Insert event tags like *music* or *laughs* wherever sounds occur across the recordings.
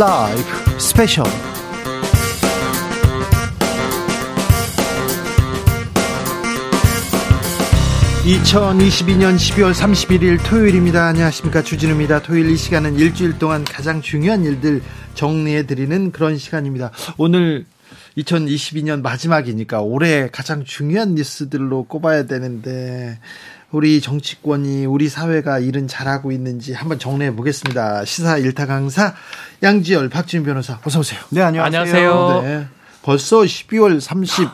라이브 스페셜 2022년 12월 31일 토요일입니다. 안녕하십니까. 주진우입니다. 토요일 이 시간은 일주일 동안 가장 중요한 일들 정리해 드리는 그런 시간입니다. 오늘 2022년 마지막이니까 올해 가장 중요한 뉴스들로 꼽아야 되는데 우리 정치권이 우리 사회가 일은 잘하고 있는지 한번 정리해 보겠습니다. 시사 일타 강사 양지열 박지훈 변호사 어서 오세요. 네 안녕하세요. 안녕하세요. 네, 벌써 12월 30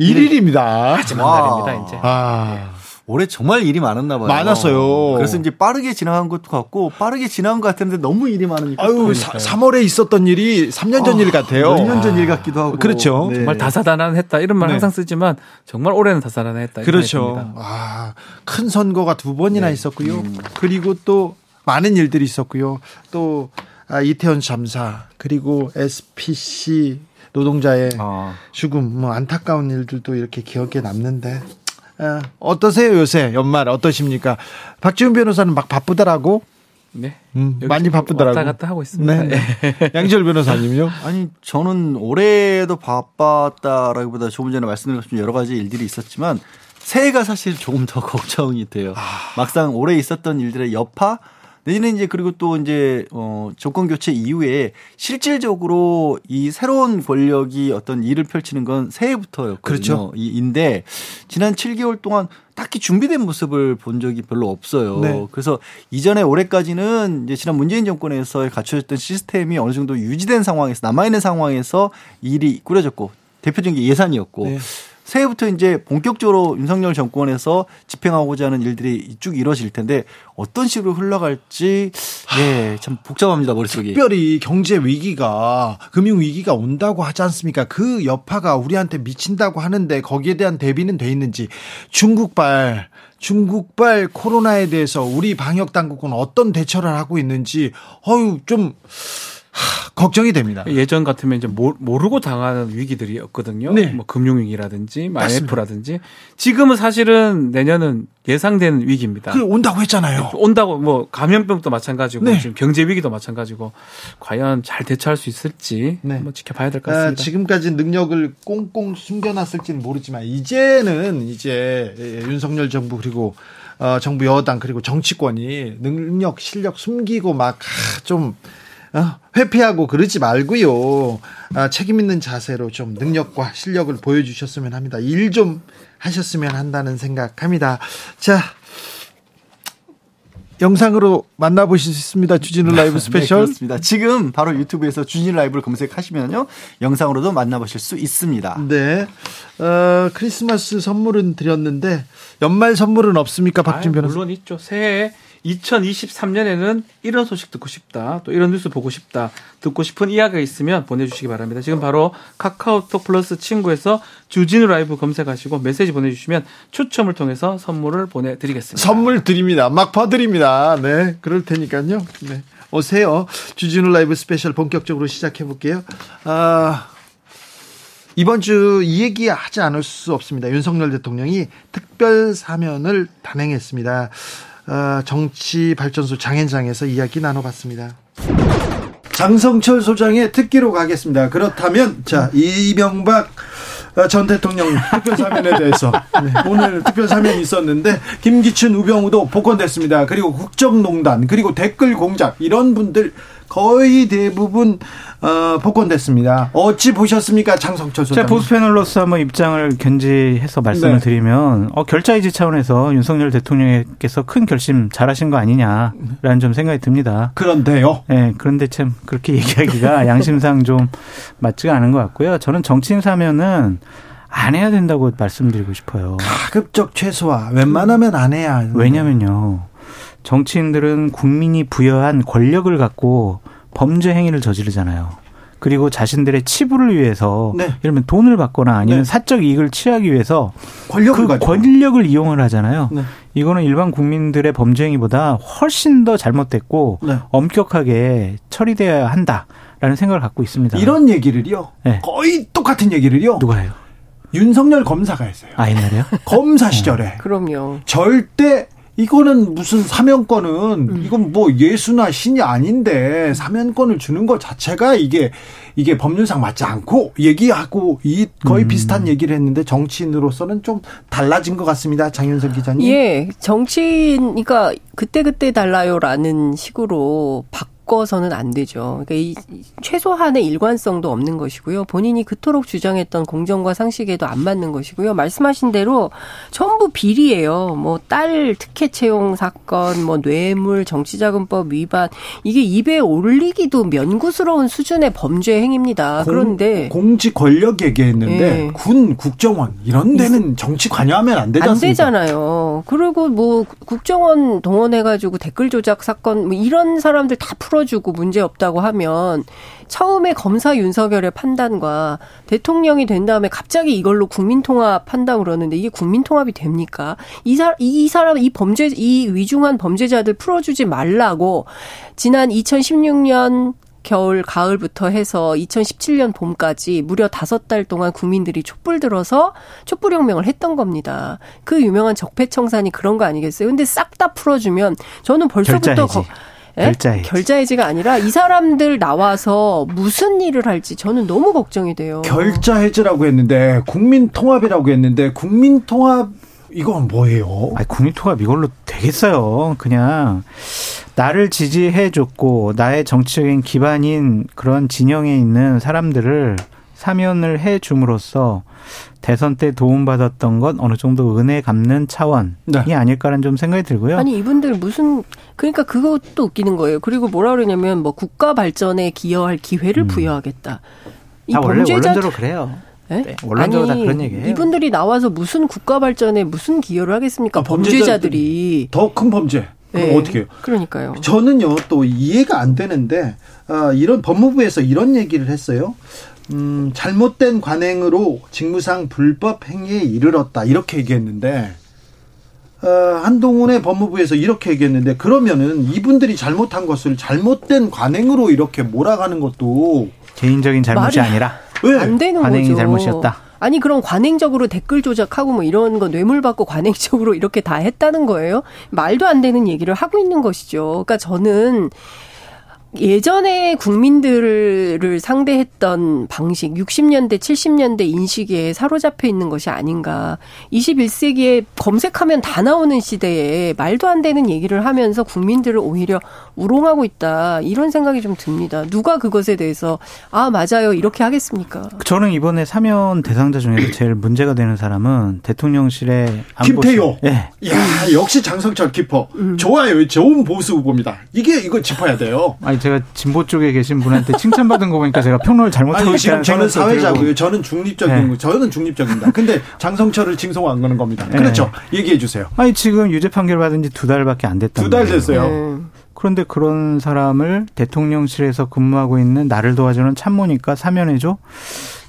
1일입니다. 마지막 날입니다, 이제. 아. 올해 정말 일이 많았나 봐요. 많았어요. 그래서 이제 빠르게 지나간 것도 같고 빠르게 지나간 것 같은데 너무 일이 많으니까. 아유, 사, 3월에 있었던 일이 3년 전일 아, 같아요. 1년 전일 같기도 하고. 그렇죠. 네. 정말 다사다난했다 이런 말 네. 항상 쓰지만 정말 올해는 다사다난했다. 그렇죠. 아, 큰 선거가 두 번이나 네. 있었고요. 음. 그리고 또 많은 일들이 있었고요. 또 아, 이태원 참사 그리고 SPC 노동자의 아. 죽음, 뭐 안타까운 일들도 이렇게 기억에 남는데 어, 어떠세요 요새 연말 어떠십니까? 박지훈 변호사는 막 바쁘더라고. 네. 음, 많이 바쁘더라고. 왔다 갔다 하고 있습니다. 네. 네. *laughs* 양지열 변호사님요? 아니 저는 올해도 바빴다라기보다 조금 전에 말씀드린 것처럼 여러 가지 일들이 있었지만 새해가 사실 조금 더 *laughs* 걱정이 돼요. 아. 막상 올해 있었던 일들의 여파 내년에 이제 그리고 또 이제 어 정권 교체 이후에 실질적으로 이 새로운 권력이 어떤 일을 펼치는 건 새해부터였거든요. 그렇죠. 인데 지난 7개월 동안 딱히 준비된 모습을 본 적이 별로 없어요. 네. 그래서 이전에 올해까지는 이제 지난 문재인 정권에서 갖춰졌던 시스템이 어느 정도 유지된 상황에서 남아있는 상황에서 일이 꾸려졌고 대표적인 게 예산이었고 네. 새해부터 이제 본격적으로 윤석열 정권에서 집행하고자 하는 일들이 쭉 이루어질 텐데 어떤 식으로 흘러갈지 예, 참 복잡합니다, 머릿속이. 특별히 경제 위기가 금융 위기가 온다고 하지 않습니까? 그 여파가 우리한테 미친다고 하는데 거기에 대한 대비는 돼 있는지 중국발 중국발 코로나에 대해서 우리 방역 당국은 어떤 대처를 하고 있는지 어유 좀 걱정이 됩니다. 예전 같으면 이제 모르고 당하는 위기들이었거든요. 네. 뭐 금융위기라든지 IMF라든지 지금은 사실은 내년은 예상되는 위기입니다. 그 온다고 했잖아요. 온다고 뭐 감염병도 마찬가지고 네. 지금 경제 위기도 마찬가지고 과연 잘 대처할 수 있을지 네. 한번 지켜봐야 될 것 같습니다. 아, 지금까지 능력을 꽁꽁 숨겨놨을지는 모르지만 이제는 이제 윤석열 정부 그리고 어, 정부 여당 그리고 정치권이 능력 실력 숨기고 막좀 어, 회피하고 그러지 말고요. 아, 책임 있는 자세로 좀 능력과 실력을 보여주셨으면 합니다. 일 좀 하셨으면 한다는 생각합니다. 자, 영상으로 만나보실 수 있습니다. 주진우 라이브 네, 스페셜. 네, 그렇습니다. 지금 바로 유튜브에서 주진우 라이브를 검색하시면요. 영상으로도 만나보실 수 있습니다. 네. 어, 크리스마스 선물은 드렸는데 연말 선물은 없습니까? 박준 변호사. 물론 있죠. 새해 2023년에는 이런 소식 듣고 싶다. 또 이런 뉴스 보고 싶다. 듣고 싶은 이야기가 있으면 보내주시기 바랍니다. 지금 바로 카카오톡 플러스 친구에서 주진우 라이브 검색하시고 메시지 보내주시면 추첨을 통해서 선물을 보내드리겠습니다. 선물 드립니다. 막 퍼드립니다. 네. 그럴 테니까요. 네. 오세요. 주진우 라이브 스페셜 본격적으로 시작해 볼게요. 아. 이번 주 이 얘기 하지 않을 수 없습니다. 윤석열 대통령이 특별 사면을 단행했습니다. 어, 정치 발전소 장현장에서 이야기 나눠봤습니다. 장성철 소장의 특기로 가겠습니다. 그렇다면 자 이명박 전 대통령 특별 사면에 대해서 *laughs* 네, 오늘 특별 사면이 있었는데 김기춘 우병우도 복권됐습니다. 그리고 국정농단 그리고 댓글 공작 이런 분들 거의 대부분 어, 복권됐습니다. 어찌 보셨습니까, 장성철 소장? 제가 보수 패널로서 한번 입장을 견지해서 말씀을 네. 드리면 어, 결자이지 차원에서 윤석열 대통령께서 큰 결심 잘하신 거 아니냐라는 좀 생각이 듭니다. 그런데요. 네, 그런데 참 그렇게 얘기하기가 *laughs* 양심상 좀 맞지가 않은 것 같고요. 저는 정치인 사면은 안 해야 된다고 말씀드리고 싶어요. 가급적 최소화. 웬만하면 안 해야. 왜냐면요. 정치인들은 국민이 부여한 권력을 갖고 범죄 행위를 저지르잖아요. 그리고 자신들의 치부를 위해서 네. 이러면 돈을 받거나 아니면 네. 사적 이익을 취하기 위해서 권력을 그 권력을 이용을 하잖아요. 네. 이거는 일반 국민들의 범죄 행위보다 훨씬 더 잘못됐고 네. 엄격하게 처리돼야 한다라는 생각을 갖고 있습니다. 이런 얘기를요. 네. 거의 똑같은 얘기를요. 누가 해요? 윤석열 검사가 했어요. 아 옛날에요? 검사 시절에. 그럼요. 절대 이거는 무슨 사면권은 음. 이건 뭐 예수나 신이 아닌데 사면권을 주는 것 자체가 이게 이게 법률상 맞지 않고 얘기하고 이 거의 음. 비슷한 얘기를 했는데 정치인으로서는 좀 달라진 것 같습니다. 장윤선 기자님. 예, 정치인 그러니까 그때 그때 달라요라는 식으로 바 바꿔서는 안 되죠. 그러니까 이 최소한의 일관성도 없는 것이고요. 본인이 그토록 주장했던 공정과 상식에도 안 맞는 것이고요. 말씀하신 대로 전부 비리예요. 뭐 딸 특혜 채용 사건, 뭐 뇌물, 정치자금법 위반 이게 입에 올리기도 면구스러운 수준의 범죄 행위입니다. 공, 그런데 공직 권력 얘기했는데 네. 군, 국정원 이런 데는 정치 관여하면 안 되지 않습니까? 안 되잖아요. 그리고 뭐 국정원 동원해가지고 댓글 조작 사건 뭐 이런 사람들 다 풀어 풀어주고 문제 없다고 하면 처음에 검사 윤석열의 판단과 대통령이 된 다음에 갑자기 이걸로 국민통합 한다고 그러는데 이게 국민통합이 됩니까? 이, 사, 이 사람, 이 범죄, 이 위중한 범죄자들 풀어주지 말라고 지난 2016년 겨울, 가을부터 해서 2017년 봄까지 무려 다섯 달 동안 국민들이 촛불 들어서 촛불혁명을 했던 겁니다. 그 유명한 적폐청산이 그런 거 아니겠어요? 근데 싹 다 풀어주면 저는 벌써부터 거, 예? 결자해지. 결자해지가 아니라 이 사람들 나와서 무슨 일을 할지 저는 너무 걱정이 돼요. 결자해지라고 했는데 국민통합이라고 했는데 국민통합 이건 뭐예요? 아, 국민통합 이걸로 되겠어요. 그냥 나를 지지해줬고 나의 정치적인 기반인 그런 진영에 있는 사람들을 사면을 해 줌으로써 대선 때 도움받았던 건 어느 정도 은혜 갚는 차원이 네. 아닐까라는 좀 생각이 들고요. 아니 이분들 무슨 그러니까 그것도 웃기는 거예요. 그리고 뭐라 그러냐면 뭐 국가 발전에 기여할 기회를 음. 부여하겠다. 이 원래 원론적으로 그래요. 네? 네, 원론적으로 아니, 다 그런 얘기예요. 이분들이 나와서 무슨 국가 발전에 무슨 기여를 하겠습니까? 아, 범죄자들이 더 큰 범죄. 그럼 네. 어떻게 해요? 그러니까요. 저는요 또 이해가 안 되는데 아, 이런 법무부에서 이런 얘기를 했어요. 음, 잘못된 관행으로 직무상 불법 행위에 이르렀다 이렇게 얘기했는데 어, 한동훈의 법무부에서 이렇게 얘기했는데 그러면은 이분들이 잘못한 것을 잘못된 관행으로 이렇게 몰아가는 것도 개인적인 잘못이 아니라 왜? 안 되는 관행이 거죠. 잘못이었다. 아니 그럼 관행적으로 댓글 조작하고 뭐 이런 거 뇌물 받고 관행적으로 이렇게 다 했다는 거예요? 말도 안 되는 얘기를 하고 있는 것이죠. 그러니까 저는 예전에 국민들을 상대했던 방식, 60년대, 70년대 인식에 사로잡혀 있는 것이 아닌가. 21세기에 검색하면 다 나오는 시대에 말도 안 되는 얘기를 하면서 국민들을 오히려 우롱하고 있다. 이런 생각이 좀 듭니다. 누가 그것에 대해서, 아, 맞아요. 이렇게 하겠습니까? 저는 이번에 사면 대상자 중에서 제일 문제가 되는 사람은 대통령실의 김태효. 예. 네. 야 역시 장성철 키퍼. 음. 좋아요. 좋은 보수 후보입니다. 이게, 이거 짚어야 돼요. 아니, 아니 제가 진보 쪽에 계신 분한테 칭찬받은 거 보니까 제가 평론을 잘못하고 있다는 저는 사회자고요. 저는 중립적인 네. 저는 중립적입니다. 근데 장성철을 칭송 안 거는 겁니다. 네. 그렇죠. 얘기해 주세요. 아니 지금 유죄 판결 받은 지 두 달밖에 안 됐다. 두 달 됐어요. 네. 그런데 그런 사람을 대통령실에서 근무하고 있는 나를 도와주는 참모니까 사면해 줘?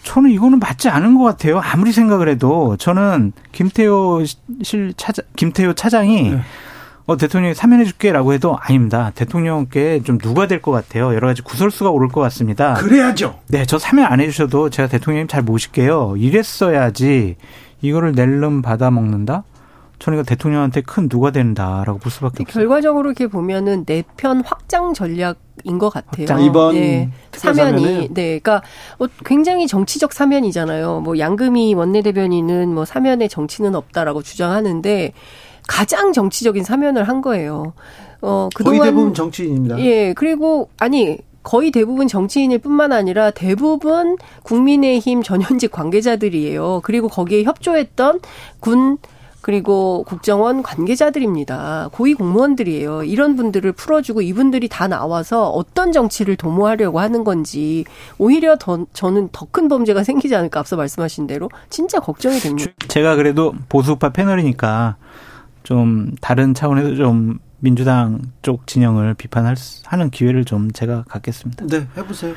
저는 이거는 맞지 않은 것 같아요. 아무리 생각을 해도 저는 김태호 실 차장, 김태호 차장이 네. 어, 대통령이 사면해줄게라고 해도 아닙니다. 대통령께 좀 누가 될 것 같아요. 여러 가지 구설수가 오를 것 같습니다. 그래야죠. 네, 저 사면 안 해주셔도 제가 대통령님 잘 모실게요. 이랬어야지 이거를 낼름 받아 먹는다. 저는 이거 대통령한테 큰 누가 된다라고 볼 수밖에 없어요. 결과적으로 이렇게 보면은 내편 확장 전략 인 것 같아요. 확장. 이번 네, 사면이 네, 그러니까 뭐 굉장히 정치적 사면이잖아요. 뭐 양금희 원내대변인은 뭐 사면에 정치는 없다라고 주장하는데 가장 정치적인 사면을 한 거예요. 어, 그동안 거의 대부분 정치인입니다. 예, 그리고 아니 거의 대부분 정치인일 뿐만 아니라 대부분 국민의힘 전현직 관계자들이에요. 그리고 거기에 협조했던 군 그리고 국정원 관계자들입니다. 고위 공무원들이에요. 이런 분들을 풀어주고 이분들이 다 나와서 어떤 정치를 도모하려고 하는 건지 오히려 더 저는 더 큰 범죄가 생기지 않을까 앞서 말씀하신 대로 진짜 걱정이 됩니다. 제가 그래도 보수파 패널이니까 좀 다른 차원에서 좀 민주당 쪽 진영을 비판하는 기회를 좀 제가 갖겠습니다. 네, 해보세요.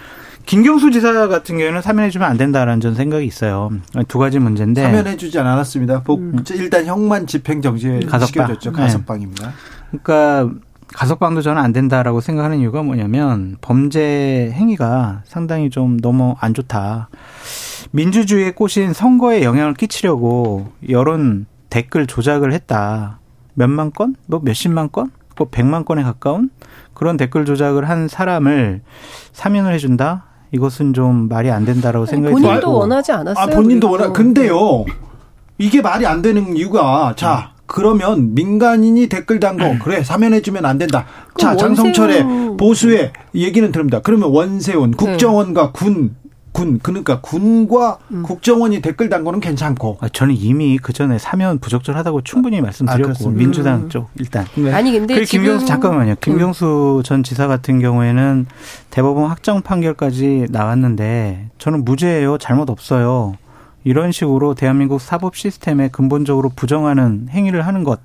김경수 지사 같은 경우에는 사면해주면 안 된다라는 전 생각이 있어요. 두 가지 문제인데 사면해주지 않았습니다. 음. 일단 형만 집행 정지에 시켜줬죠. 가석방입니다. 네. 그러니까 가석방도 저는 안 된다라고 생각하는 이유가 뭐냐면 범죄 행위가 상당히 좀 너무 안 좋다. 민주주의에 꼬신 선거에 영향을 끼치려고 여론 댓글 조작을 했다. 몇만 건, 뭐 몇십만 건, 뭐 백만 건에 가까운 그런 댓글 조작을 한 사람을 사면을 해준다? 이것은 좀 말이 안 된다라고 생각이 들고 본인도 원하지 않았어요. 아, 본인도 원하. 근데요. 이게 말이 안 되는 이유가 자 그러면 민간인이 댓글 단거 음. 그래 사면해주면 안 된다. 자 장성철의 보수의 얘기는 들읍니다. 그러면 원세훈 네. 국정원과 군 군, 그러니까 군과 음. 국정원이 댓글 단 거는 괜찮고. 아, 저는 이미 그 전에 사면 부적절하다고 충분히 아, 말씀드렸고, 아, 민주당 음. 쪽, 일단. 네. 아니, 근데. 그리고 김경수, 잠깐만요. 김경수 음. 전 지사 같은 경우에는 대법원 확정 판결까지 나왔는데, 저는 무죄예요. 잘못 없어요. 이런 식으로 대한민국 사법 시스템에 근본적으로 부정하는 행위를 하는 것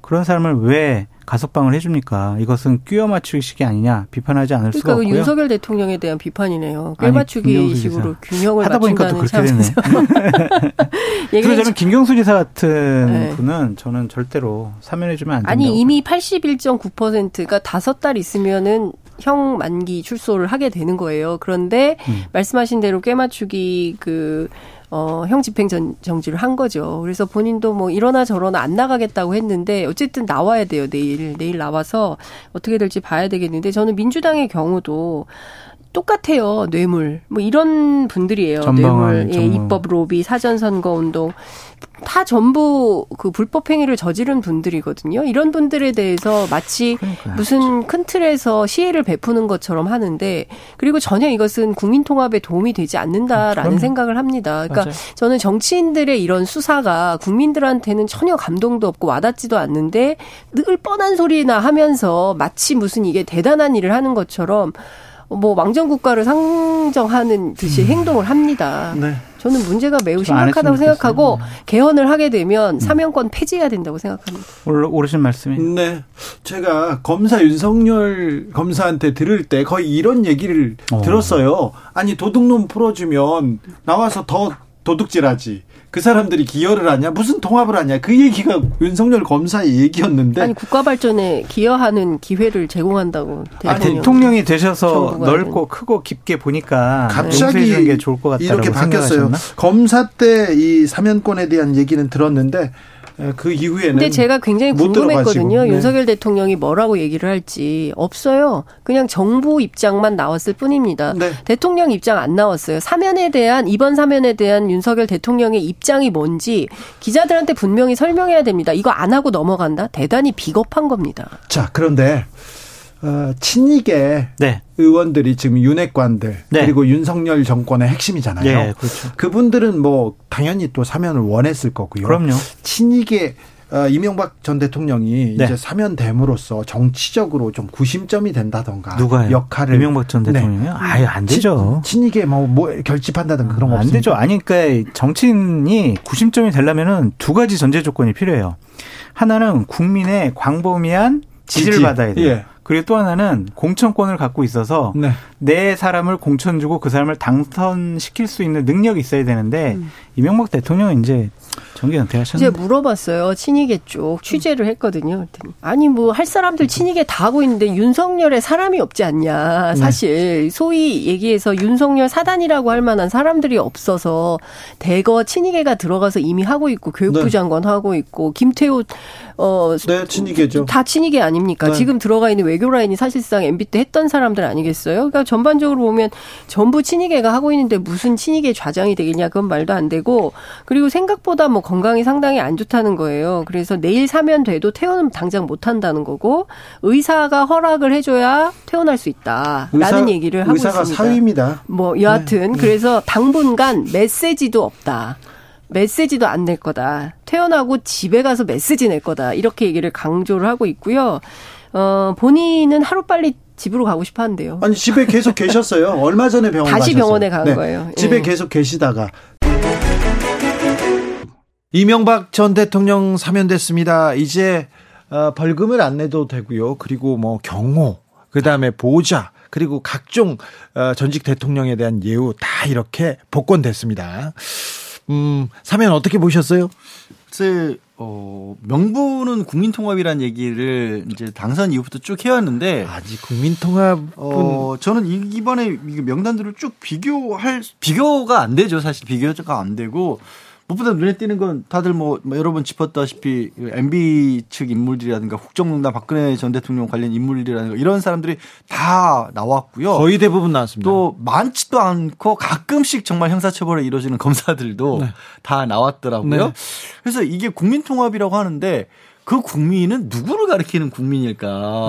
그런 사람을 왜 가석방을 해줍니까? 이것은 끼워 맞추기식이 아니냐 비판하지 않을 그러니까 수가 없고요. 윤석열 대통령에 대한 비판이네요. 끼워 맞추기식으로 균형을 하다 보니까 또 그렇게 되네. *laughs* *laughs* 그래서 저는 김경수 지사 같은 네. 분은 저는 절대로 사면해주면 안 된다. 아니 이미 81.9%가 다섯 달 있으면은 형 만기 출소를 하게 되는 거예요. 그런데 음. 말씀하신 대로 꿰맞추기 그 어, 형 집행 전, 정지를 한 거죠. 그래서 본인도 뭐 이러나 저러나 안 나가겠다고 했는데 어쨌든 나와야 돼요. 내일 내일 나와서 어떻게 될지 봐야 되겠는데 저는 민주당의 경우도 똑같아요. 뇌물. 뭐 이런 분들이에요. 뇌물, 예, 입법 로비, 사전 선거 운동. 다 전부 그 불법 행위를 저지른 분들이거든요. 이런 분들에 대해서 마치 그러니까요. 무슨 큰 틀에서 시혜를 베푸는 것처럼 하는데 그리고 전혀 이것은 국민 통합에 도움이 되지 않는다라는 그럼. 생각을 합니다. 그러니까 맞아요. 저는 정치인들의 이런 수사가 국민들한테는 전혀 감동도 없고 와닿지도 않는데 늘 뻔한 소리나 하면서 마치 무슨 이게 대단한 일을 하는 것처럼 뭐 왕정 국가를 상정하는 듯이 음. 행동을 합니다. 네. 저는 문제가 매우 심각하다고 생각하고 개헌을 하게 되면 음. 사면권 폐지해야 된다고 생각합니다. 오르신 말씀이. 네. 제가 검사 윤석열 검사한테 들을 때 거의 이런 얘기를 어. 들었어요. 아니 도둑놈 풀어주면 나와서 더 도둑질하지. 그 사람들이 기여를 하냐 무슨 통합을 하냐 그 얘기가 윤석열 검사의 얘기였는데 아니 국가 발전에 기여하는 기회를 제공한다고 아니, 대통령이 되셔서 넓고 크고 깊게 보니까 갑자기 게 좋을 것 이렇게 바뀌었어요. 검사 때 이 사면권에 대한 얘기는 들었는데 예, 그 이후에는 근데 제가 굉장히 궁금했거든요. 네. 윤석열 대통령이 뭐라고 얘기를 할지 없어요. 그냥 정부 입장만 나왔을 뿐입니다. 네. 대통령 입장 안 나왔어요. 사면에 대한 이번 사면에 대한 윤석열 대통령의 입장이 뭔지 기자들한테 분명히 설명해야 됩니다. 이거 안 하고 넘어간다? 대단히 비겁한 겁니다. 자, 그런데 어, 친이계 네. 의원들이 지금 윤핵관들 네. 그리고 윤석열 정권의 핵심이잖아요. 네, 그렇죠. 그분들은 뭐 당연히 또 사면을 원했을 거고요. 그럼요. 친이계 어, 이명박 전 대통령이 네. 이제 사면됨으로써 정치적으로 좀 구심점이 된다던가 누가요? 역할을 이명박 전 네. 대통령이요? 네. 아예 안 되죠. 친, 이계 뭐, 뭐 결집한다든가 그런 거 안 되죠. 아니 그러니까 정치인이 구심점이 되려면은 두 가지 전제 조건이 필요해요. 하나는 국민의 광범위한 지지를 지지. 받아야 돼요. 예. 그리고 또 하나는 공천권을 갖고 있어서 네. 내 사람을 공천 주고 그 사람을 당선시킬 수 있는 능력이 있어야 되는데 음. 이명박 대통령은 이제 정기 은퇴하셨는데 이제 물어봤어요. 친이계 쪽 취재를 했거든요. 아니 뭐 할 사람들 친이계 다 하고 있는데 윤석열에 사람이 없지 않냐. 네. 사실 네. 소위 얘기해서 윤석열 사단이라고 할 만한 사람들이 없어서 대거 친이계가 들어가서 이미 하고 있고 교육부 네. 장관 하고 있고 김태호 어 네, 친이계죠. 다 친이계 아닙니까? 네. 지금 들어가 있는 외교 라인이 사실상 MB 때 했던 사람들 아니겠어요? 그러니까 전반적으로 보면 전부 친이계가 하고 있는데 무슨 친이계 좌장이 되겠냐 그건 말도 안 되고 그리고 생각보다 뭐 건강이 상당히 안 좋다는 거예요. 그래서 내일 사면 돼도 퇴원은 당장 못 한다는 거고 의사가 허락을 해줘야 퇴원할 수 있다라는 의사, 얘기를 하고 의사가 있습니다. 사위입니다. 뭐 여하튼 네. 그래서 당분간 메시지도 없다. 메시지도 안 낼 거다. 퇴원하고 집에 가서 메시지 낼 거다. 이렇게 얘기를 강조를 하고 있고요. 어, 본인은 하루빨리 집으로 가고 싶어 한대요. 아니, 집에 계속 계셨어요. 얼마 전에 병원 다시 가셨어요. 병원에 간 네. 거예요. 집에 예. 계속 계시다가 이명박 전 대통령 사면됐습니다. 이제 어, 벌금을 안 내도 되고요. 그리고 뭐 경호, 그다음에 보좌, 그리고 각종 어, 전직 대통령에 대한 예우 다 이렇게 복권됐습니다. 음, 사면 어떻게 보셨어요? 글쎄, 어, 명분은 국민통합이라는 얘기를 이제 당선 이후부터 쭉 해왔는데. 아직 국민통합. 어, 저는 이번에 명단들을 쭉 비교할, 비교가 안 되죠. 사실 비교가 안 되고. 무엇보다 눈에 띄는 건 다들 뭐, 뭐 여러 번 짚었다시피 MB 측 인물들이라든가 국정농단 박근혜 전 대통령 관련 인물들이라든가 이런 사람들이 다 나왔고요. 거의 대부분 나왔습니다. 또 많지도 않고 가끔씩 정말 형사처벌이 이루어지는 검사들도 네. 다 나왔더라고요. 네. 그래서 이게 국민통합이라고 하는데 그 국민은 누구를 가리키는 국민일까?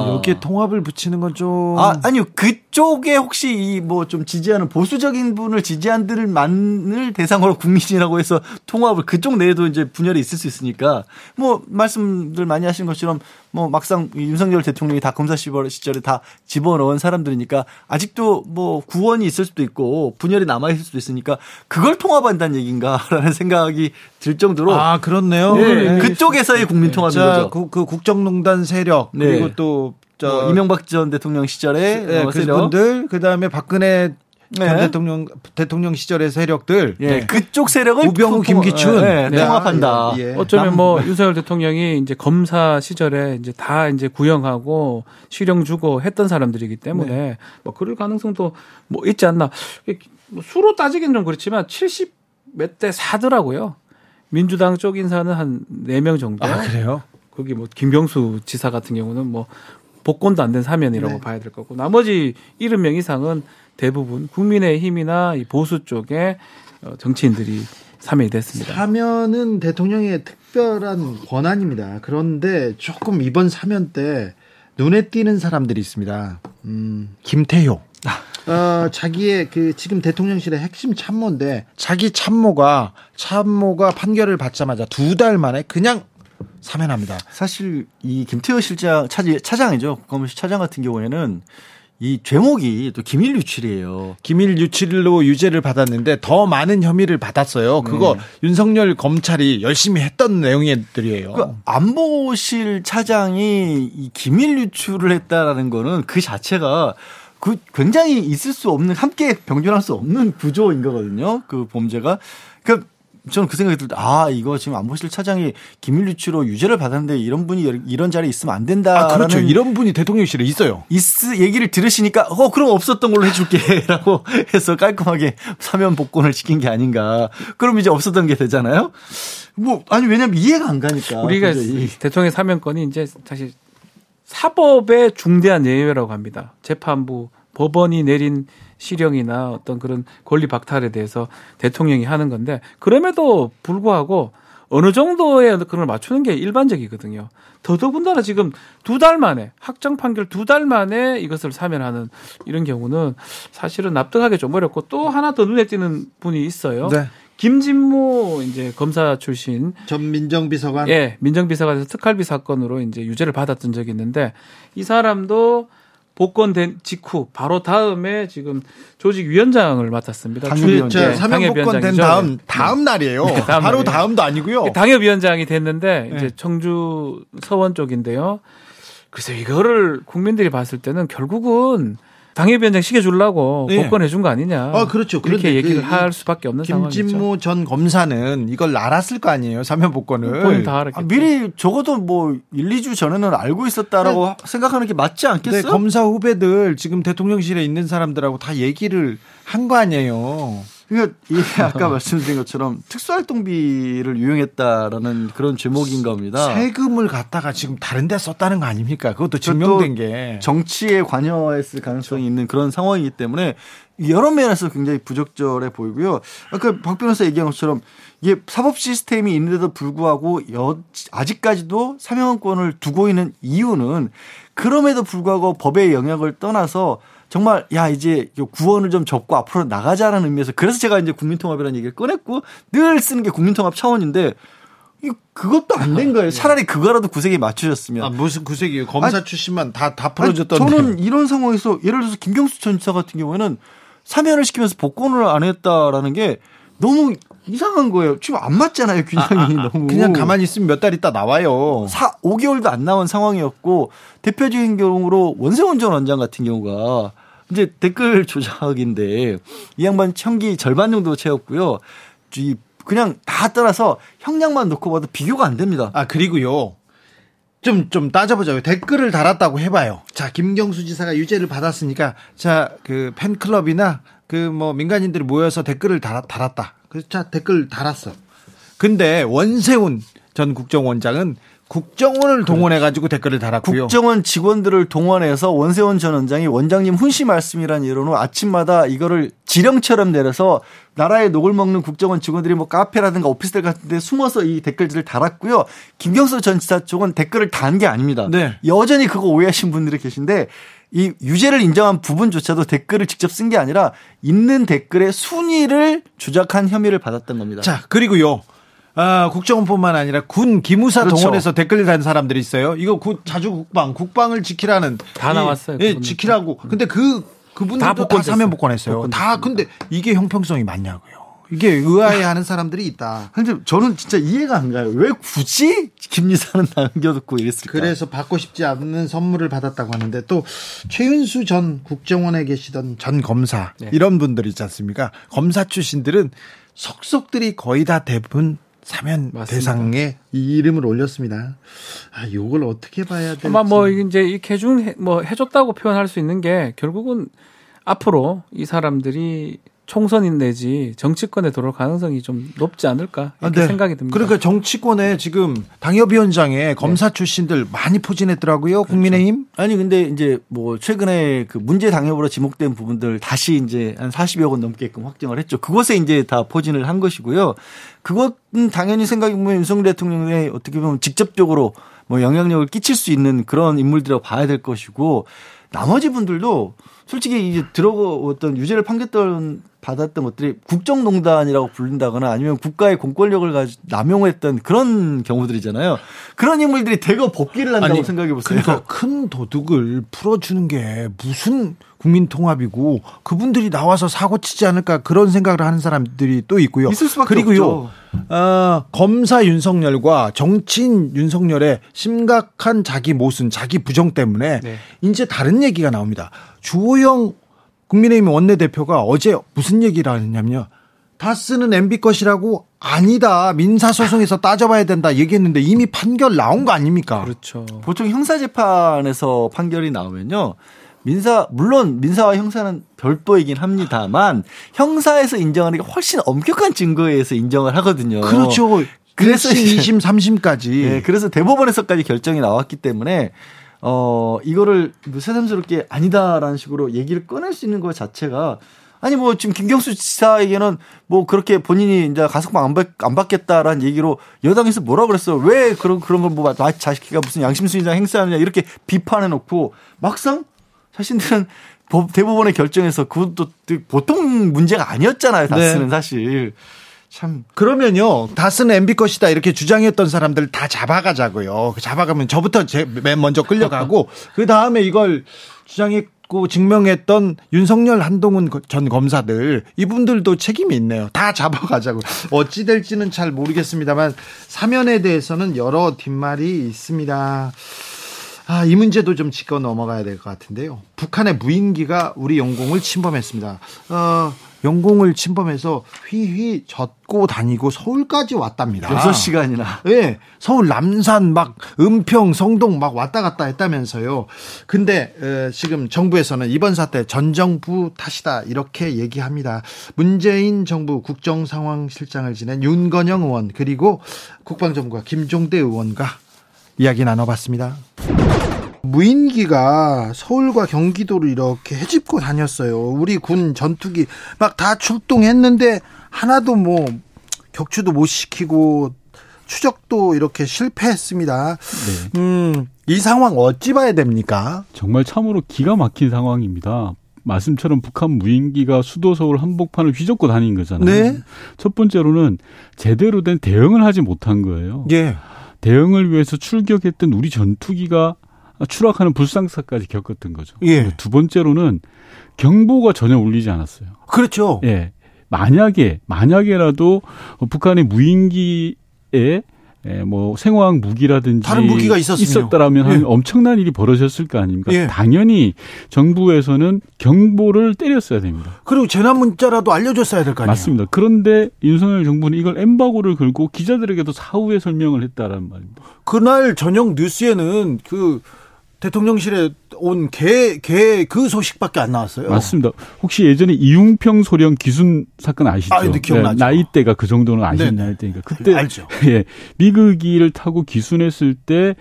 여기에 통합을 붙이는 건 좀. 아, 아니요. 그쪽에 혹시 이 뭐 좀 지지하는 보수적인 분을 지지한들만을 대상으로 국민이라고 해서 통합을 그쪽 내에도 이제 분열이 있을 수 있으니까 뭐 말씀들 많이 하신 것처럼 뭐 막상 윤석열 대통령이 다 검사 시절에 다 집어넣은 사람들이니까 아직도 뭐 구원이 있을 수도 있고 분열이 남아 있을 수도 있으니까 그걸 통합한다는 얘기인가라는 *laughs* 생각이 들 정도로 아 그렇네요. 네, 네. 그쪽에서의 국민 통합인 거죠. 그, 그 국정농단 세력 네. 그리고 또 저, 뭐 이명박 전 대통령 시절에 네, 그 그분들 그 다음에 박근혜 네. 대통령 대통령 시절의 세력들 예. 네. 그쪽 세력을 우병우 김기춘 네. 네. 통합한다. 예. 예. 어쩌면 뭐 윤석열 대통령이 이제 검사 시절에 이제 다 이제 구형하고 실형 주고 했던 사람들이기 때문에 네. 뭐 그럴 가능성도 뭐 있지 않나. 뭐 수로 따지긴 좀 그렇지만 70 몇 대 4더라고요. 민주당 쪽 인사는 한 4명 정도. 아, 그래요? 거기 뭐 김경수 지사 같은 경우는 뭐 복권도 안 된 사면이라고 네. 봐야 될 거고 나머지 70명 이상은 대부분 국민의힘이나 보수 쪽에 어, 정치인들이 사면이 됐습니다. 사면은 대통령의 특별한 권한입니다. 그런데 조금 이번 사면 때 눈에 띄는 사람들이 있습니다. 음, 김태효. 어, 자기의 그 지금 대통령실의 핵심 참모인데 자기 참모가 참모가 판결을 받자마자 두 달 만에 그냥 사면합니다. 사실 이 김태호 실장 차장이죠. 국감실 차장 같은 경우에는 이 죄목이 또 기밀 유출이에요. 기밀 유출로 유죄를 받았는데 더 많은 혐의를 받았어요. 그거 네. 윤석열 검찰이 열심히 했던 내용들이에요. 그 안보실 차장이 이 기밀 유출을 했다라는 거는 그 자체가 그 굉장히 있을 수 없는 함께 병존할 수 없는 구조인 거거든요. 그 범죄가. 그 저는 그 생각이 들 때 아 이거 지금 안보실 차장이 기밀 유출로 유죄를 받았는데 이런 분이 이런 자리에 있으면 안 된다. 아 그렇죠. 이런 분이 대통령실에 있어요. 있 얘기를 들으시니까 어 그럼 없었던 걸로 해줄게 라고 *laughs* 해서 깔끔하게 사면 복권을 시킨 게 아닌가. 그럼 이제 없었던 게 되잖아요. 뭐 아니 왜냐면 이해가 안 가니까. 우리가 대통령 사면권이 이제 사실 사법의 중대한 예외라고 합니다. 재판부 법원이 내린 실형이나 어떤 그런 권리 박탈에 대해서 대통령이 하는 건데 그럼에도 불구하고 어느 정도의 그걸 맞추는 게 일반적이거든요. 더더군다나 지금 두 달 만에 확정 판결 두 달 만에 이것을 사면하는 이런 경우는 사실은 납득하기 좀 어렵고 또 하나 더 눈에 띄는 분이 있어요. 네. 김진모 이제 검사 출신 전 민정비서관 예 민정비서관에서 특활비 사건으로 이제 유죄를 받았던 적이 있는데 이 사람도 복권된 직후 바로 다음에 지금 조직위원장을 맡았습니다. 당협위원장. 사면 복권된 다음 다음 날이에요. 네, 다음 바로 날이에요. 다음도 아니고요. 당협위원장이 됐는데 네. 이제 청주 서원 쪽인데요. 그래서 이거를 국민들이 봤을 때는 결국은 당협위원장 시켜 주려고 네. 복권 해 준 거 아니냐. 아 그렇죠. 그렇게 얘기를 할 수밖에 없는 상황이죠. 김진모 전 검사는 이걸 알았을 거 아니에요. 사면 복권을. 다 알았겠죠. 아, 미리 적어도 뭐 1, 2주 전에는 알고 있었다라고 네. 생각하는 게 맞지 않겠어요? 네, 검사 후배들 지금 대통령실에 있는 사람들하고 다 얘기를 한 거 아니에요. 그러니까 이게 *laughs* 아까 말씀드린 것처럼 특수활동비를 유용했다라는 그런 제목인 겁니다. 세금을 갖다가 지금 다른 데 썼다는 거 아닙니까? 그것도 증명된 게 정치에 관여했을 가능성이 있는 그런 상황이기 때문에 여러 면에서 굉장히 부적절해 보이고요. 아까 박 변호사 얘기한 것처럼 이게 사법 시스템이 있는데도 불구하고 여, 아직까지도 사명권을 두고 있는 이유는 그럼에도 불구하고 법의 영역을 떠나서 정말 야 이제 구원을 좀 접고 앞으로 나가자라는 의미에서 그래서 제가 이제 국민통합이라는 얘기를 꺼냈고 늘 쓰는 게 국민통합 차원인데 이 그것도 안 된 거예요. 차라리 그거라도 구색에 맞추셨으면. 아, 무슨 구색이에요? 검사 아 출신만 다, 다 풀어줬던. 저는 이런 상황에서 예를 들어서 김경수 전 지사 같은 경우에는 사면을 시키면서 복권을 안 했다라는 게 너무 이상한 거예요. 지금 안 맞잖아요. 균형이 아, 아, 아. 너무. 그냥 가만히 있으면 몇 달 있다 나와요. 4, 5개월도 안 나온 상황이었고 대표적인 경우로 원세훈 전 원장 같은 경우가 이제 댓글 *laughs* 조작인데 이 양반 청기 절반 정도 채웠고요. 이 그냥 다 따라서 형량만 놓고 봐도 비교가 안 됩니다. 아 그리고요. 좀, 좀 따져보자고요. 댓글을 달았다고 해봐요. 자, 김경수 지사가 유죄를 받았으니까, 자, 그 팬클럽이나 그 뭐 민간인들이 모여서 댓글을 달았, 달았다. 그래서 자, 댓글 달았어. 근데 원세훈 전 국정원장은 국정원을 동원해 가지고 댓글을 달았고요. 국정원 직원들을 동원해서 원세훈 전 원장이 원장님 훈시 말씀이란 이유로 아침마다 이거를 지령처럼 내려서 나라의 녹을 먹는 국정원 직원들이 뭐 카페라든가 오피스텔 같은 데 숨어서 이 댓글들을 달았고요. 김경수 전 지사 쪽은 댓글을 단 게 아닙니다. 네. 여전히 그거 오해하신 분들이 계신데 이 유죄를 인정한 부분조차도 댓글을 직접 쓴 게 아니라 있는 댓글의 순위를 조작한 혐의를 받았던 겁니다. 자, 그리고요. 아, 국정원뿐만 아니라 군 기무사 그렇죠. 동원해서 댓글 단 사람들이 있어요. 이거 구, 자주 국방, 국방을 지키라는 다 나왔어요. 예, 지키라고. 근데 그 그분들도 다, 다 사면 복권했어요. 다 근데 이게 형평성이 맞냐고요. 이게 의아해하는 사람들이 있다. 근데 저는 진짜 이해가 안 가요. 왜 굳이 김리사는 남겨두고 이랬을까? 그래서 받고 싶지 않는 선물을 받았다고 하는데 또 최윤수 전 국정원에 계시던 전 검사 네. 이런 분들 있지 않습니까? 검사 출신들은 속속들이 거의 다 대부분 사면 맞습니다. 대상에 이 이름을 올렸습니다. 아, 요걸 어떻게 봐야 될지. 아마 뭐 이제 이렇게 해준 뭐 해줬다고 표현할 수 있는 게 결국은 앞으로 이 사람들이 총선인 내지 정치권에 들어올 가능성이 좀 높지 않을까 이렇게 아, 네. 생각이 듭니다. 그러니까 정치권에 지금 당협위원장에 네. 검사 출신들 많이 포진했더라고요. 그렇죠. 국민의힘. 아니 근데 이제 뭐 최근에 그 문제 당협으로 지목된 부분들 다시 이제 한 40여 건 넘게끔 확정을 했죠. 그것에 이제 다 포진을 한 것이고요. 그것은 당연히 생각해 보면 윤석열 대통령의 어떻게 보면 직접적으로 뭐 영향력을 끼칠 수 있는 그런 인물들이라고 봐야 될 것이고 나머지 분들도 솔직히 이제 들어갔던 유죄를 판결던 받았던 것들이 국정농단이라고 불린다거나 아니면 국가의 공권력을 가지고 남용했던 그런 경우들이잖아요. 그런 인물들이 대거 법기를 한다고 아니, 생각해 보세요. 그러니까 큰 도둑을 풀어주는 게 무슨 국민 통합이고 그분들이 나와서 사고 치지 않을까 그런 생각을 하는 사람들이 또 있고요. 있을 수밖에 그리고요. 없죠. 어, 검사 윤석열과 정치인 윤석열의 심각한 자기 모순, 자기 부정 때문에 네. 이제 다른 얘기가 나옵니다. 주호영 국민의힘 원내대표가 어제 무슨 얘기를 하냐면요. 다 쓰는 MB 것이라고 아니다. 민사소송에서 따져봐야 된다 얘기했는데 이미 판결 나온 거 아닙니까? 그렇죠. 보통 형사재판에서 판결이 나오면요. 민사, 물론 민사와 형사는 별도이긴 합니다만 형사에서 인정하는 게 훨씬 엄격한 증거에 의해서 인정을 하거든요. 그렇죠. 그래서 2심, 3심까지. 네, 그래서 대법원에서까지 결정이 나왔기 때문에 어, 이거를 뭐 새삼스럽게 아니다라는 식으로 얘기를 꺼낼 수 있는 것 자체가 아니 뭐 지금 김경수 지사에게는 뭐 그렇게 본인이 이제 가석방 안, 받, 안 받겠다라는 얘기로 여당에서 뭐라 그랬어? 왜 그런 그런 걸뭐 자식이가 무슨 양심순이자 행사하느냐 이렇게 비판해 놓고 막상 자신들은 대법원의 결정에서 그것도 보통 문제가 아니었잖아요. 다스는 네. 사실. 참 그러면요 다스는 MB 것이다 이렇게 주장했던 사람들 다 잡아가자고요. 그 잡아가면 저부터 제, 맨 먼저 끌려가고 *laughs* 그 다음에 이걸 주장했고 증명했던 윤석열 한동훈 전 검사들 이분들도 책임이 있네요. 다 잡아가자고. *laughs* 어찌 될지는 잘 모르겠습니다만 사면에 대해서는 여러 뒷말이 있습니다. 아, 이 문제도 좀 짚고 넘어가야 될 것 같은데요. 북한의 무인기가 우리 영공을 침범했습니다. 어, 영공을 침범해서 휘휘 젖고 다니고 서울까지 왔답니다. 6시간이나. 예. 네, 서울 남산 막 은평 성동 막 왔다 갔다 했다면서요. 근데 에, 지금 정부에서는 이번 사태 전 정부 탓이다 이렇게 얘기합니다. 문재인 정부 국정상황실장을 지낸 윤건영 의원 그리고 국방정부가 김종대 의원과 이야기 나눠봤습니다. 무인기가 서울과 경기도를 이렇게 헤집고 다녔어요. 우리 군 전투기 막 다 출동했는데 하나도 뭐 격추도 못 시키고 추적도 이렇게 실패했습니다. 네. 음, 이 상황 어찌 봐야 됩니까? 정말 참으로 기가 막힌 상황입니다. 말씀처럼 북한 무인기가 수도 서울 한복판을 휘젓고 다닌 거잖아요. 네. 첫 번째로는 제대로 된 대응을 하지 못한 거예요. 예. 대응을 위해서 출격했던 우리 전투기가 추락하는 불상사까지 겪었던 거죠. 예. 두 번째로는 경보가 전혀 울리지 않았어요. 그렇죠. 예. 만약에 만약에라도 북한의 무인기에 예, 뭐 생화학 무기라든지 다른 무기가 있었다라면 예. 엄청난 일이 벌어졌을 거 아닙니까? 예. 당연히 정부에서는 경보를 때렸어야 됩니다. 그리고 재난 문자라도 알려줬어야 될 거 아니에요. 맞습니다. 그런데 윤석열 정부는 이걸 엠바고를 걸고 기자들에게도 사후에 설명을 했다라는 말입니다. 그날 저녁 뉴스에는 그 대통령실에 온 개 개 그 소식밖에 안 나왔어요. 맞습니다. 혹시 예전에 이웅평 소령 기순 사건 아시죠? 아, 네, 기억나죠. 네, 나이대가 그 정도는 아시는 나이대니까 그때 알죠. 예, 미그기를 타고 기순했을 때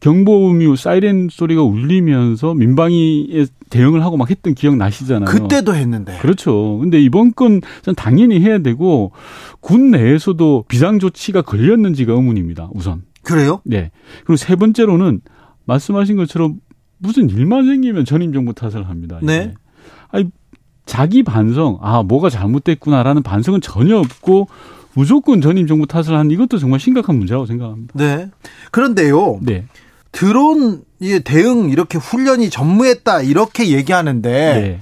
경보음이 사이렌 소리가 울리면서 민방위에 대응을 하고 막 했던 기억 나시잖아요. 그때도 했는데. 그렇죠. 근데 이번 건 당연히 해야 되고 군 내에서도 비상 조치가 걸렸는지가 의문입니다. 우선. 그래요? 네. 그리고 세 번째로는 말씀하신 것처럼 무슨 일만 생기면 전임 정부 탓을 합니다. 이게. 네. 아니 자기 반성, 아 뭐가 잘못됐구나라는 반성은 전혀 없고 무조건 전임 정부 탓을 하는 이것도 정말 심각한 문제라고 생각합니다. 네. 그런데요. 네. 드론 대응 이렇게 훈련이 전무했다 이렇게 얘기하는데 네.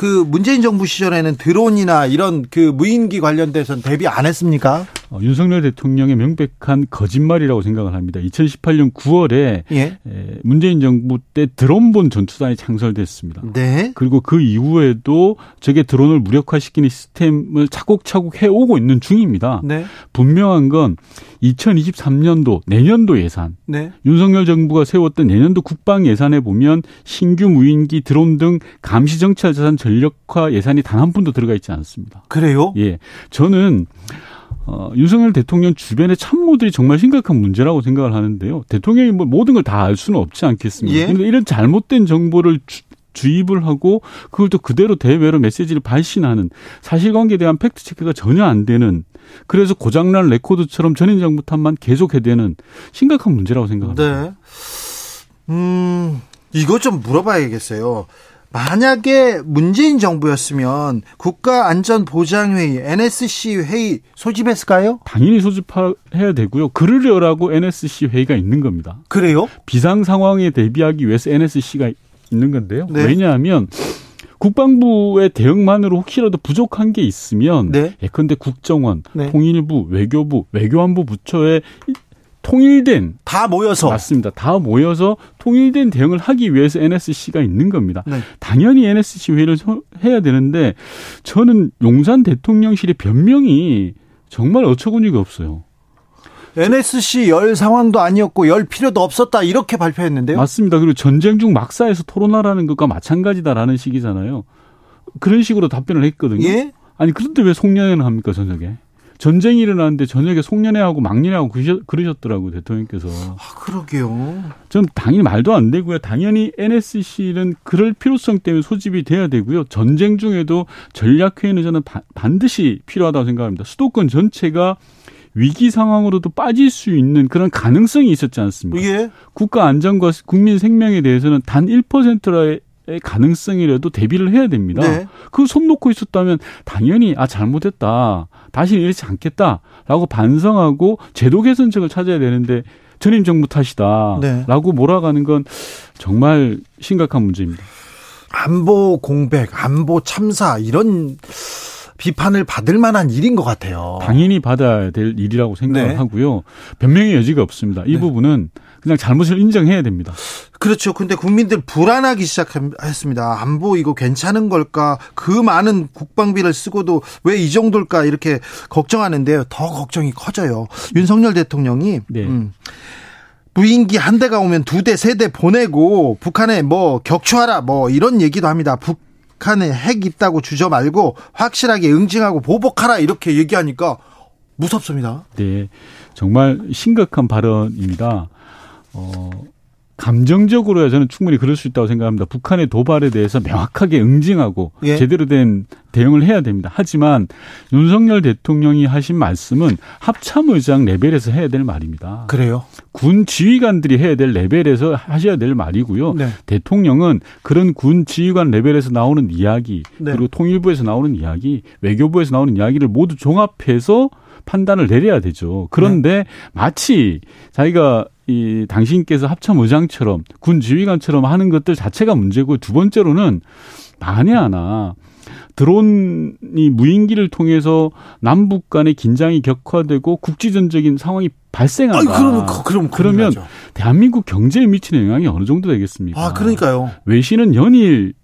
그 문재인 정부 시절에는 드론이나 이런 그 무인기 관련돼서는 대비 안 했습니까? 어, 윤석열 대통령의 명백한 거짓말이라고 생각을 합니다. 2018년 9월에 예. 문재인 정부 때 드론본 전투단이 창설됐습니다. 네. 그리고 그 이후에도 저게 드론을 무력화시키는 시스템을 차곡차곡 해오고 있는 중입니다. 네. 분명한 건 2023년도 내년도 예산 네. 윤석열 정부가 세웠던 내년도 국방 예산에 보면 신규 무인기 드론 등 감시 정찰 자산 전력화 예산이 단 한 푼도 들어가 있지 않습니다. 그래요? 예. 저는 어, 윤석열 대통령 주변의 참모들이 정말 심각한 문제라고 생각을 하는데요. 대통령이 뭐 모든 걸 다 알 수는 없지 않겠습니까? 예. 그런데 이런 잘못된 정보를 주, 주입을 하고 그걸 또 그대로 대외로 메시지를 발신하는 사실관계에 대한 팩트 체크가 전혀 안 되는 그래서 고장난 레코드처럼 전임 정부 탓만 계속해야 되는 심각한 문제라고 생각합니다. 네. 음, 이거 좀 물어봐야겠어요. 만약에 문재인 정부였으면 국가안전보장회의 NSC 회의 소집했을까요? 당연히 소집해야 되고요. 그러려라고 NSC 회의가 있는 겁니다. 그래요? 비상 상황에 대비하기 위해서 NSC가 있는 건데요. 네. 왜냐하면 국방부의 대응만으로 혹시라도 부족한 게 있으면 네. 예컨대 국정원, 네. 통일부, 외교부, 외교안보 부처에 통일된 다 모여서 맞습니다. 다 모여서 통일된 대응을 하기 위해서 NSC가 있는 겁니다. 네. 당연히 NSC 회의를 서- 해야 되는데 저는 용산 대통령실의 변명이 정말 어처구니가 없어요. NSC 열 상황도 아니었고 열 필요도 없었다 이렇게 발표했는데요. 맞습니다. 그리고 전쟁 중 막사에서 토론하라는 것과 마찬가지다라는 식이잖아요. 그런 식으로 답변을 했거든요. 예? 아니 그런데 왜 송년회는 합니까 저녁에? 전쟁이 일어나는데 저녁에 송년회하고 막년회하고 그러셨, 그러셨더라고 대통령께서. 아, 그러게요. 전 당연히 말도 안 되고요. 당연히 NSC는 그럴 필요성 때문에 소집이 돼야 되고요. 전쟁 중에도 전략회의는 저는 바- 반드시 필요하다고 생각합니다. 수도권 전체가 위기 상황으로도 빠질 수 있는 그런 가능성이 있었지 않습니까? 예. 국가 안전과 국민 생명에 대해서는 단 1%의 가능성이라도 대비를 해야 됩니다. 네. 그손 놓고 있었다면 당연히 아 잘못했다. 다시는 이러지 않겠다라고 반성하고 제도 개선책을 찾아야 되는데 전임 정부 탓이다라고 네. 몰아가는 건 정말 심각한 문제입니다. 안보 공백, 안보 참사 이런 비판을 받을 만한 일인 것 같아요. 당연히 받아야 될 일이라고 생각을 네. 하고요. 변명의 여지가 없습니다. 이 네. 부분은 그냥 잘못을 인정해야 됩니다. 그렇죠. 근데 국민들 불안하기 시작했습니다. 안보 이거 괜찮은 걸까? 그 많은 국방비를 쓰고도 왜 이 정도일까? 이렇게 걱정하는데요. 더 걱정이 커져요. 윤석열 대통령이 네. 음, 무인기 한 대가 오면 두 대, 세 대 보내고 북한에 뭐 격추하라 뭐 이런 얘기도 합니다. 북 한에 핵 있다고 주저 말고 확실하게 응징하고 보복하라 이렇게 얘기하니까 무섭습니다. 네, 정말 심각한 발언입니다. 어, 감정적으로야 저는 충분히 그럴 수 있다고 생각합니다. 북한의 도발에 대해서 명확하게 응징하고 예. 제대로 된 대응을 해야 됩니다. 하지만 윤석열 대통령이 하신 말씀은 합참의장 레벨에서 해야 될 말입니다. 그래요? 군 지휘관들이 해야 될 레벨에서 하셔야 될 말이고요. 네. 대통령은 그런 군 지휘관 레벨에서 나오는 이야기, 네. 그리고 통일부에서 나오는 이야기, 외교부에서 나오는 이야기를 모두 종합해서 판단을 내려야 되죠. 그런데 네. 마치 자기가 이 당신께서 합참의장처럼 군 지휘관처럼 하는 것들 자체가 문제고 두 번째로는 만에 하나 드론이 무인기를 통해서 남북 간의 긴장이 격화되고 국지전적인 상황이 발생한다. 아니 그러면 그- 그럼 그러면. 대한민국 경제에 미치는 영향이 어느 정도 되겠습니까? 아 그러니까요. 외신은 연일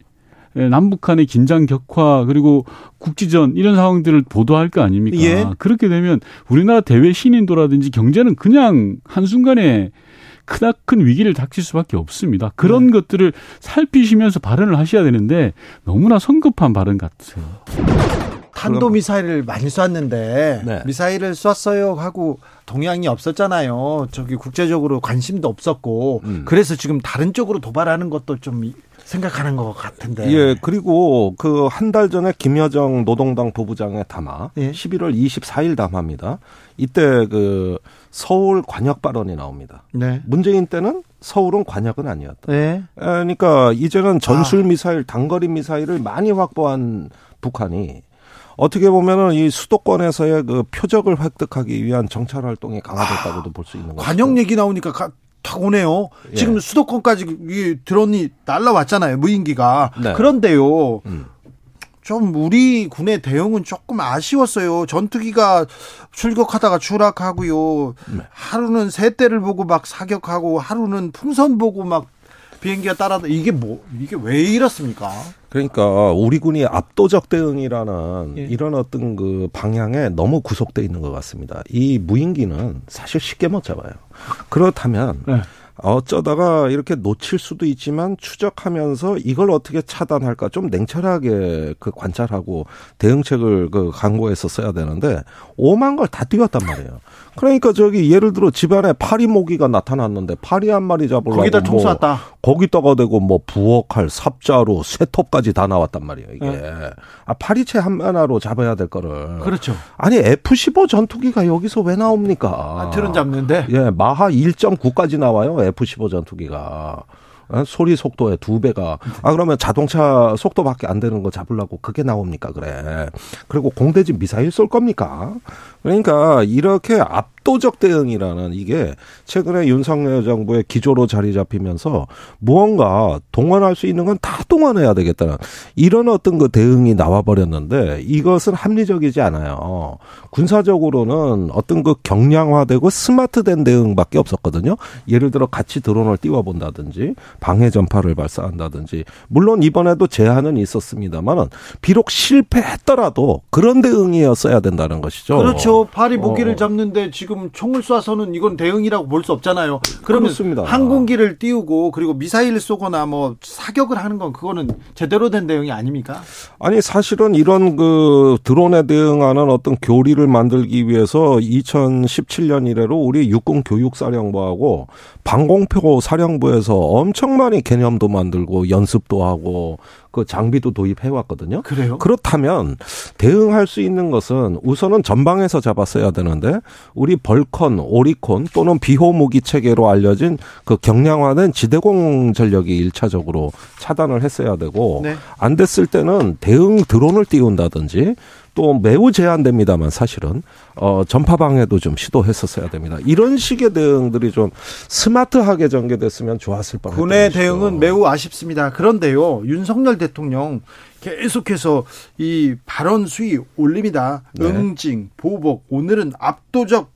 남북 간의 긴장 격화 그리고 국지전 이런 상황들을 보도할 거 아닙니까? 예. 그렇게 되면 우리나라 대외 신인도라든지 경제는 그냥 한순간에 크나큰 위기를 닥칠 수밖에 없습니다. 그런 네. 것들을 살피시면서 발언을 하셔야 되는데 너무나 성급한 발언 같아요. 탄도 미사일을 많이 쐈는데 네. 미사일을 쐈어요 하고 동향이 없었잖아요. 저기 국제적으로 관심도 없었고 음. 그래서 지금 다른 쪽으로 도발하는 것도 좀 생각하는 것 같은데. 예, 그리고 그 한 달 전에 김여정 노동당 부부장의 담화, 예. 11월 24일 담화입니다. 이때 그 서울 관역 발언이 나옵니다. 네. 문재인 때는 서울은 관역은 아니었다. 네. 그러니까 이제는 전술 아. 미사일, 단거리 미사일을 많이 확보한 북한이 어떻게 보면은 이 수도권에서의 그 표적을 획득하기 위한 정찰 활동이 강화됐다고도 아, 볼수 있는 거죠. 관역 얘기 나오니까 가, 탁 오네요. 예. 지금 수도권까지 이 드론이 날라왔잖아요. 무인기가. 네. 그런데요. 음. 좀 우리 군의 대응은 조금 아쉬웠어요. 전투기가 출격하다가 추락하고요. 네. 하루는 새 대를 보고 막 사격하고 하루는 풍선 보고 막 비행기가 따라다 이게 뭐 이게 왜 이렇습니까? 그러니까 우리 군이 압도적 대응이라는 예. 이런 어떤 그 방향에 너무 구속돼 있는 것 같습니다. 이 무인기는 사실 쉽게 못 잡아요. 그렇다면 네. 어쩌다가 이렇게 놓칠 수도 있지만 추적하면서 이걸 어떻게 차단할까 좀 냉철하게 그 관찰하고 대응책을 그 강구해서 써야 되는데 오만 걸 다 띄웠단 말이에요. 그러니까 저기 예를 들어 집안에 파리 모기가 나타났는데 파리 한 마리 잡으려고 거기다 총뭐 쐈다. 거기다가 대고 뭐 부엌칼, 삽자루, 쇠톱까지 다 나왔단 말이에요. 이게 네. 아 파리채 한 하나로 잡아야 될 거를 그렇죠. 아니 F-15 전투기가 여기서 왜 나옵니까? 아, 틀은 잡는데 예 마하 1.9까지 나와요 F-15 전투기가. 어? 소리 속도의 두 배가 아 그러면 자동차 속도밖에 안 되는 거 잡으려고 그게 나옵니까 그래 그리고 공대지 미사일 쏠 겁니까 그러니까 이렇게 앞 압도적 대응이라는 이게 최근에 윤석열 정부의 기조로 자리 잡히면서 무언가 동원할 수 있는 건 다 동원해야 되겠다는 이런 어떤 그 대응이 나와 버렸는데 이것은 합리적이지 않아요. 군사적으로는 어떤 그 경량화되고 스마트된 대응밖에 없었거든요. 예를 들어 같이 드론을 띄워 본다든지 방해 전파를 발사한다든지 물론 이번에도 제한은 있었습니다만은 비록 실패했더라도 그런 대응이었어야 된다는 것이죠. 그렇죠. 파리 모기를 어. 잡는데 지금 지금 총을 쏴서는 이건 대응이라고 볼 수 없잖아요. 그러면 그렇습니다. 항공기를 띄우고 그리고 미사일을 쏘거나 뭐 사격을 하는 건 그거는 제대로 된 대응이 아닙니까? 아니 사실은 이런 그 드론에 대응하는 어떤 교리를 만들기 위해서 2017년 이래로 우리 육군 교육사령부하고 방공표 사령부에서 엄청 많이 개념도 만들고 연습도 하고 그 장비도 도입해 왔거든요. 그래요? 그렇다면 대응할 수 있는 것은 우선은 전방에서 잡았어야 되는데 우리 벌컨, 오리콘 또는 비호 무기 체계로 알려진 그 경량화된 지대공 전력이 일차적으로 차단을 했어야 되고 네. 안 됐을 때는 대응 드론을 띄운다든지 또 매우 제한됩니다만 사실은 어 전파 방해도 좀 시도했었어야 됩니다. 이런 식의 대응들이 좀 스마트하게 전개됐으면 좋았을 뻔. 군의 대응은 매우 아쉽습니다. 그런데요, 윤석열 대통령 계속해서 이 발언 수위 올립니다. 네. 응징, 보복, 오늘은 압도적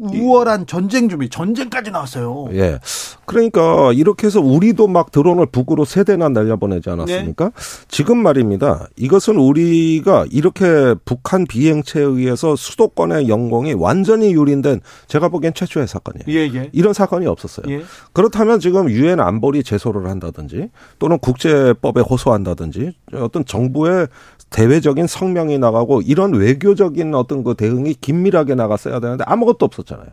우월한 전쟁 준비, 전쟁까지 나왔어요. 예. 그러니까 이렇게 해서 우리도 막 드론을 북으로 세 대나 날려보내지 않았습니까? 네. 지금 말입니다. 이것은 우리가 이렇게 북한 비행체에 의해서 수도권의 영공이 완전히 유린된 제가 보기엔 최초의 사건이에요. 예, 예. 이런 사건이 없었어요. 예. 그렇다면 지금 유엔 안보리 제소를 한다든지 또는 국제법에 호소한다든지 어떤 정부의 대외적인 성명이 나가고 이런 외교적인 어떤 그 대응이 긴밀하게 나갔어야 되는데 아무것도 없었 잖아요.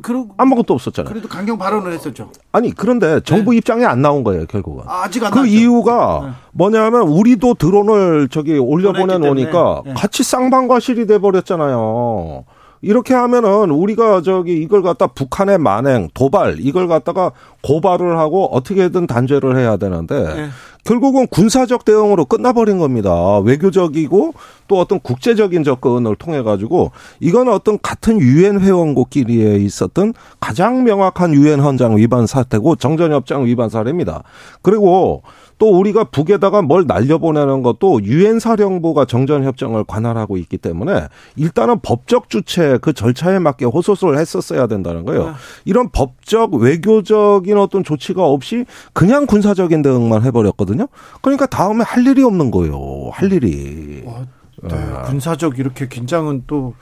그러, 아무것도 없었잖아요. 그래도 강경 발언을 했었죠. 아니 그런데 정부 네. 입장에 안 나온 거예요 결국은. 아, 직안 그 나왔죠. 이유가 네. 뭐냐면 우리도 드론을 저기 올려 보내 놓으니까 네. 같이 쌍방과실이 돼 버렸잖아요. 이렇게 하면은 우리가 저기 이걸 갖다 북한의 만행, 도발 이걸 갖다가 고발을 하고 어떻게든 단죄를 해야 되는데 네. 결국은 군사적 대응으로 끝나버린 겁니다. 외교적이고 또 어떤 국제적인 접근을 통해 가지고 이건 어떤 같은 유엔 회원국끼리에 있었던 가장 명확한 유엔 헌장 위반 사태고 정전협정 위반 사례입니다. 그리고 또 우리가 북에다가 뭘 날려보내는 것도 유엔 사령부가 정전 협정을 관할하고 있기 때문에 일단은 법적 주체 그 절차에 맞게 호소를 했었어야 된다는 거예요. 네. 이런 법적 외교적인 어떤 조치가 없이 그냥 군사적인 대응만 해버렸거든요. 그러니까 다음에 할 일이 없는 거예요. 할 일이. 네, 군사적 이렇게 긴장은 또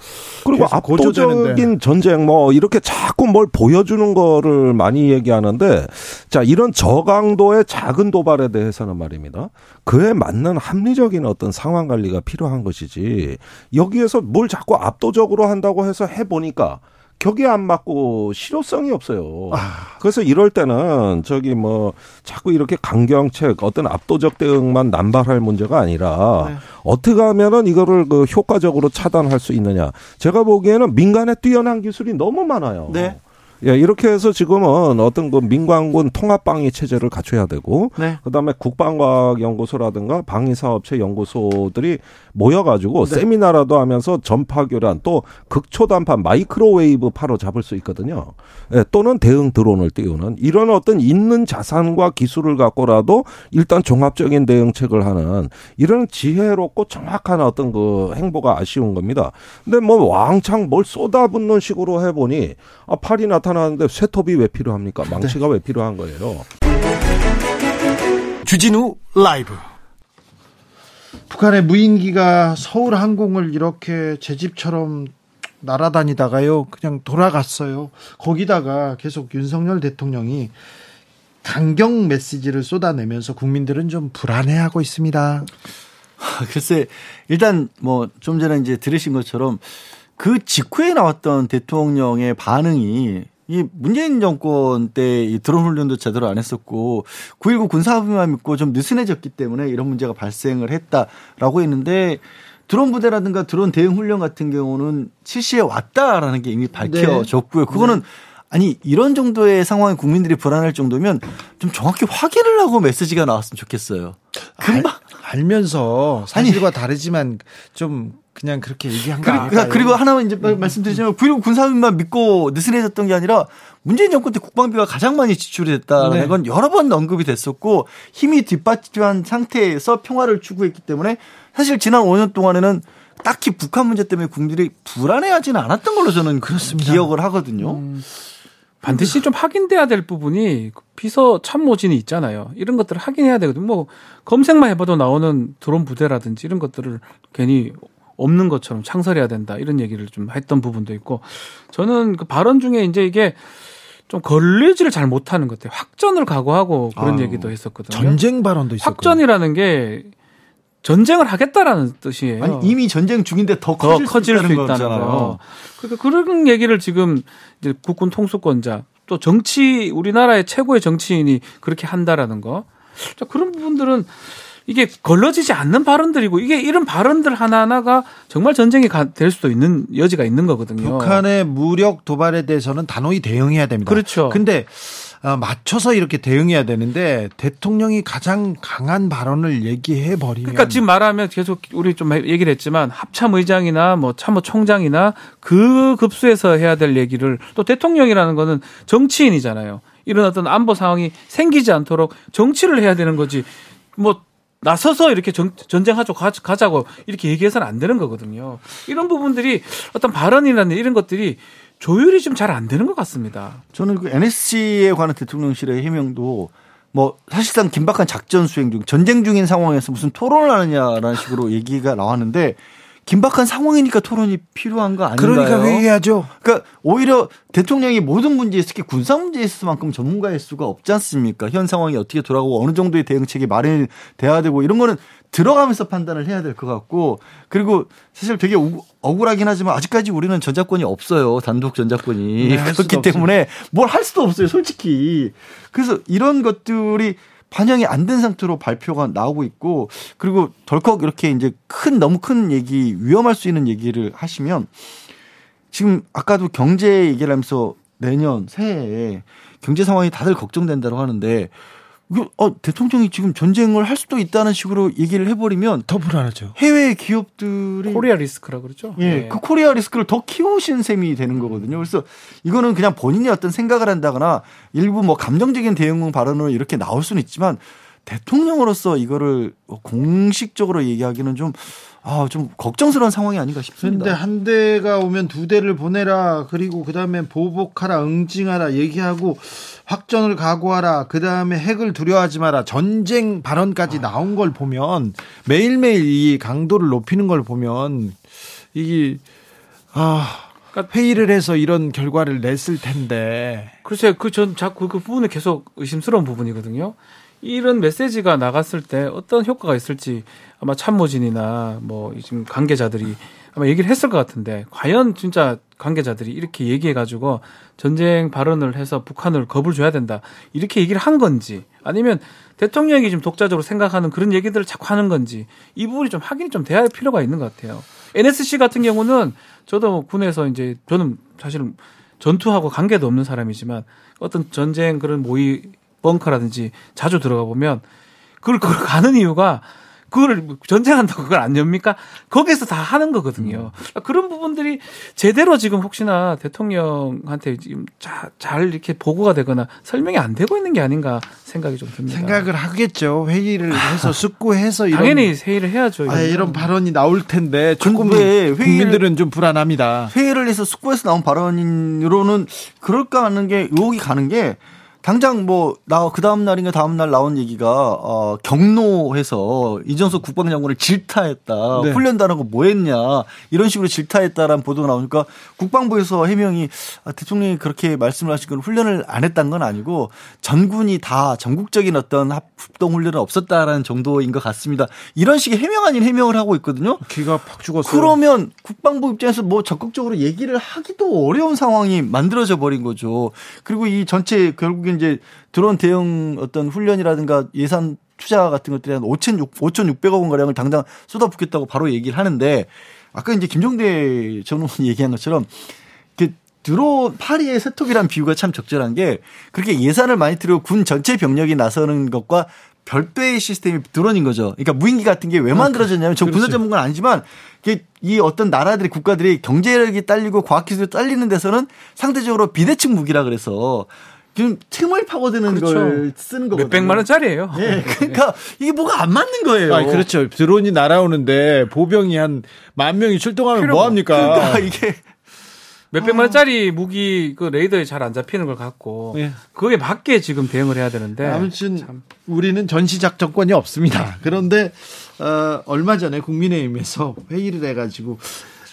그리고 압도적인 전쟁 뭐 이렇게 자꾸 뭘 보여주는 거를 많이 얘기하는데 자 이런 저강도의 작은 도발에 대해서는 말입니다. 그에 맞는 합리적인 어떤 상황 관리가 필요한 것이지 여기에서 뭘 자꾸 압도적으로 한다고 해서 해 보니까 격이 안 맞고 실효성이 없어요. 아. 그래서 이럴 때는 저기 뭐 자꾸 이렇게 강경책 어떤 압도적 대응만 남발할 문제가 아니라 네. 어떻게 하면은 이거를 그 효과적으로 차단할 수 있느냐. 제가 보기에는 민간에 뛰어난 기술이 너무 많아요. 네. 예, 이렇게 해서 지금은 어떤 그 민관군 통합 방위 체제를 갖춰야 되고, 네. 그 다음에 국방과학 연구소라든가 방위 사업체 연구소들이 모여 가지고 네. 세미나라도 하면서 전파 교란 또 극초단파 마이크로웨이브 파로 잡을 수 있거든요. 예, 또는 대응 드론을 띄우는 이런 어떤 있는 자산과 기술을 갖고라도 일단 종합적인 대응책을 하는 이런 지혜롭고 정확한 어떤 그 행보가 아쉬운 겁니다. 근데 뭐 왕창 뭘 쏟아붓는 식으로 해 보니 아, 팔이 나타 나타나는데 쇠톱이 왜 필요합니까? 망치가 네. 왜 필요한 거예요? 주진우 라이브. 북한의 무인기가 서울 항공을 이렇게 제 집처럼 날아다니다가요, 그냥 돌아갔어요. 거기다가 계속 윤석열 대통령이 강경 메시지를 쏟아내면서 국민들은 좀 불안해하고 있습니다. *laughs* 글쎄, 일단 뭐 좀 전에 이제 들으신 것처럼 그 직후에 나왔던 대통령의 반응이 이 문재인 정권 때 이 드론 훈련도 제대로 안 했었고 9.19 군사합의만 믿고 좀 느슨해졌기 때문에 이런 문제가 발생을 했다라고 했는데 드론 부대라든가 드론 대응 훈련 같은 경우는 실시해 왔다라는 게 이미 밝혀졌고요. 네. 그거는 네. 아니 이런 정도의 상황에 국민들이 불안할 정도면 좀 정확히 확인을 하고 메시지가 나왔으면 좋겠어요. 금방 알, 면서 사실과 아니, 다르지만 좀 그냥 그렇게 얘기한 거 아닐까요? 그리고 하나만 이제 음. 말씀드리자면 9.19 군사민만 믿고 느슨해졌던 게 아니라 문재인 정권 때 국방비가 가장 많이 지출이 됐다는 네. 건 여러 번 언급이 됐었고 힘이 뒷받침한 상태에서 평화를 추구했기 때문에 사실 지난 5년 동안에는 딱히 북한 문제 때문에 국민들이 불안해하지는 않았던 걸로 저는 그렇습니다. 기억을 하거든요. 음. 반드시 좀 확인돼야 될 부분이 비서 참모진이 있잖아요. 이런 것들을 확인해야 되거든요. 뭐 검색만 해봐도 나오는 드론 부대라든지 이런 것들을 괜히 없는 것처럼 창설해야 된다 이런 얘기를 좀 했던 부분도 있고 저는 그 발언 중에 이제 이게 좀 걸리지를 잘 못하는 것 같아요. 확전을 각오하고 그런 아유, 얘기도 했었거든요. 전쟁 발언도 있었고 확전이라는 게 전쟁을 하겠다라는 뜻이에요. 아니, 이미 전쟁 중인데 더 커질, 더 커질 수, 있다는, 수 있다는 거. 그러니까 그런 얘기를 지금 이제 국군 통수권자 또 정치 우리나라의 최고의 정치인이 그렇게 한다라는 거. 자, 그런 부분들은 이게 걸러지지 않는 발언들이고 이게 이런 발언들 하나하나가 정말 전쟁이 될 수도 있는 여지가 있는 거거든요. 북한의 무력 도발에 대해서는 단호히 대응해야 됩니다. 그렇죠. 근데 어, 맞춰서 이렇게 대응해야 되는데 대통령이 가장 강한 발언을 얘기해 버리면 그러니까 지금 말하면 계속 우리 좀 얘기를 했지만 합참 의장이나 뭐 참모총장이나 그 급수에서 해야 될 얘기를 또 대통령이라는 거는 정치인이잖아요. 이런 어떤 안보 상황이 생기지 않도록 정치를 해야 되는 거지. 뭐 나서서 이렇게 전, 전쟁하죠 가자고 이렇게 얘기해서는 안 되는 거거든요. 이런 부분들이 어떤 발언이나 이런 것들이 조율이 좀 잘 안 되는 것 같습니다. 저는 그 NSC에 관한 대통령실의 해명도 뭐 사실상 긴박한 작전 수행 중 전쟁 중인 상황에서 무슨 토론을 하느냐라는 식으로 얘기가 나왔는데 긴박한 상황이니까 토론이 필요한 거 아닌가요? 그러니까 회의하죠. 그러니까 오히려 대통령이 모든 문제에 특히 군사 문제에 있어서만큼 전문가일 수가 없지 않습니까? 현 상황이 어떻게 돌아가고 어느 정도의 대응책이 마련돼야 되고 이런 거는 들어가면서 판단을 해야 될 것 같고 그리고 사실 되게 억울하긴 하지만 아직까지 우리는 전자권이 없어요. 단독 전자권이. 네, 그렇기 때문에 뭘 할 수도 없어요. 솔직히. 그래서 이런 것들이 반영이 안 된 상태로 발표가 나오고 있고 그리고 덜컥 이렇게 이제 큰 너무 큰 얘기 위험할 수 있는 얘기를 하시면 지금 아까도 경제 얘기를 하면서 내년 새해에 경제 상황이 다들 걱정된다고 하는데 어, 대통령이 지금 전쟁을 할 수도 있다는 식으로 얘기를 해버리면 더 불안하죠. 해외 기업들이 Korea risk라 그러죠. 예, 네. 그 Korea risk를 더 키우신 셈이 되는 거거든요. 그래서 이거는 그냥 본인이 어떤 생각을 한다거나 일부 뭐 감정적인 대응 발언으로 이렇게 나올 수는 있지만 대통령으로서 이거를 공식적으로 얘기하기는 좀 아, 좀 걱정스러운 상황이 아닌가 싶습니다. 그런데 한 대가 오면 두 대를 보내라. 그리고 그 다음에 보복하라, 응징하라 얘기하고 확전을 각오하라. 그 다음에 핵을 두려워하지 마라. 전쟁 발언까지 나온 걸 보면 매일매일 이 강도를 높이는 걸 보면 이게 아 그러니까 회의를 해서 이런 결과를 냈을 텐데. 글쎄, 그 전 자꾸 그 부분에 계속 의심스러운 부분이거든요. 이런 메시지가 나갔을 때 어떤 효과가 있을지 아마 참모진이나 뭐 지금 관계자들이 아마 얘기를 했을 것 같은데 과연 진짜 관계자들이 이렇게 얘기해 가지고 전쟁 발언을 해서 북한을 겁을 줘야 된다 이렇게 얘기를 한 건지 아니면 대통령이 좀 독자적으로 생각하는 그런 얘기들을 자꾸 하는 건지 이 부분이 좀 확인이 좀 돼야 할 필요가 있는 것 같아요. NSC 같은 경우는 저도 군에서 이제 저는 사실은 전투하고 관계도 없는 사람이지만 어떤 전쟁 그런 모의 벙커라든지 자주 들어가 보면 그걸 그걸 가는 이유가 그걸 전쟁한다고 그걸 안 엽니까? 거기서 다 하는 거거든요. 그러니까 그런 부분들이 제대로 지금 혹시나 대통령한테 지금 자, 잘 이렇게 보고가 되거나 설명이 안 되고 있는 게 아닌가 생각이 좀 듭니다. 생각을 하겠죠. 회의를 해서 *laughs* 숙고해서 이런 당연히 회의를 해야죠. 아, 이런 발언이 나올 텐데 조금 국민들은 좀 불안합니다. 회의를 해서 숙고해서 나온 발언으로는 그럴까 하는 게 의혹이 가는 게 당장 뭐 나 그 다음 날인가 다음 날 나온 얘기가 어 경로해서 이정석 국방장관을 질타했다 네. 훈련단하고 거 뭐했냐 이런 식으로 질타했다라는 보도가 나오니까 국방부에서 해명이 아, 대통령이 그렇게 말씀을 하신 건 훈련을 안 했다는 건 아니고 전군이 다 전국적인 어떤 합동 훈련은 없었다라는 정도인 것 같습니다. 이런 식의 해명 아닌 해명을 하고 있거든요. 기가 팍 죽었어요. 그러면 국방부 입장에서 뭐 적극적으로 얘기를 하기도 어려운 상황이 만들어져 버린 거죠. 그리고 이 전체 결국에 이제 드론 대응 어떤 훈련이라든가 예산 투자 같은 것들에 한 5,600억 5,600억 원 가량을 당장 쏟아붓겠다고 바로 얘기를 하는데 아까 이제 김종대 전 의원이 얘기한 것처럼 그 드론 파리의 세톱이란 비유가 참 적절한 게 그렇게 예산을 많이 들여 군 전체 병력이 나서는 것과 별도의 시스템이 드론인 거죠. 그러니까 무인기 같은 게 왜 만들어졌냐면 저 군사 전문가는 아니지만 이 어떤 나라들이 국가들이 경제력이 딸리고 과학기술이 딸리는 데서는 상대적으로 비대칭 무기라 그래서 지금 틈을 파고드는 그렇죠. 걸 쓰는 거거든요. 몇백만 원짜리예요. 네, 그러니까 이게 뭐가 안 맞는 거예요. 아, 그렇죠. 드론이 날아오는데 보병이 한 만 명이 출동하면 뭐 합니까? 그러니까 이게 몇백만 원짜리 무기 그 레이더에 잘 안 잡히는 걸 갖고 네. 그게 맞게 지금 대응을 해야 되는데 아무튼 참. 우리는 전시작전권이 없습니다. 그런데 어, 얼마 전에 국민의힘에서 회의를 해가지고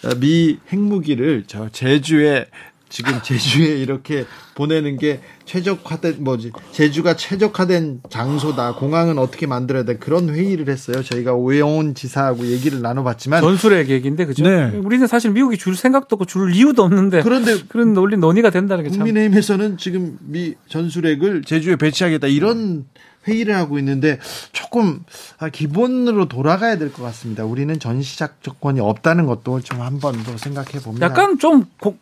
어, 미 핵무기를 저 제주에 지금 제주에 이렇게 보내는 게 최적화된 뭐지 제주가 최적화된 장소다 공항은 어떻게 만들어야 돼 그런 회의를 했어요 저희가 오영훈 지사하고 얘기를 나눠봤지만 전술핵 얘기인데 그죠 네. 우리는 사실 미국이 줄 생각도 없고 줄 이유도 없는데 그런데 그런 논리 논의가 된다는 게 국민의힘에서는 지금 미 전술핵을 제주에 배치하겠다 이런 회의를 하고 있는데 조금 아, 기본으로 돌아가야 될 것 같습니다. 우리는 전시작 조건이 없다는 것도 좀 한번 더 생각해 봅니다. 약간 좀 고,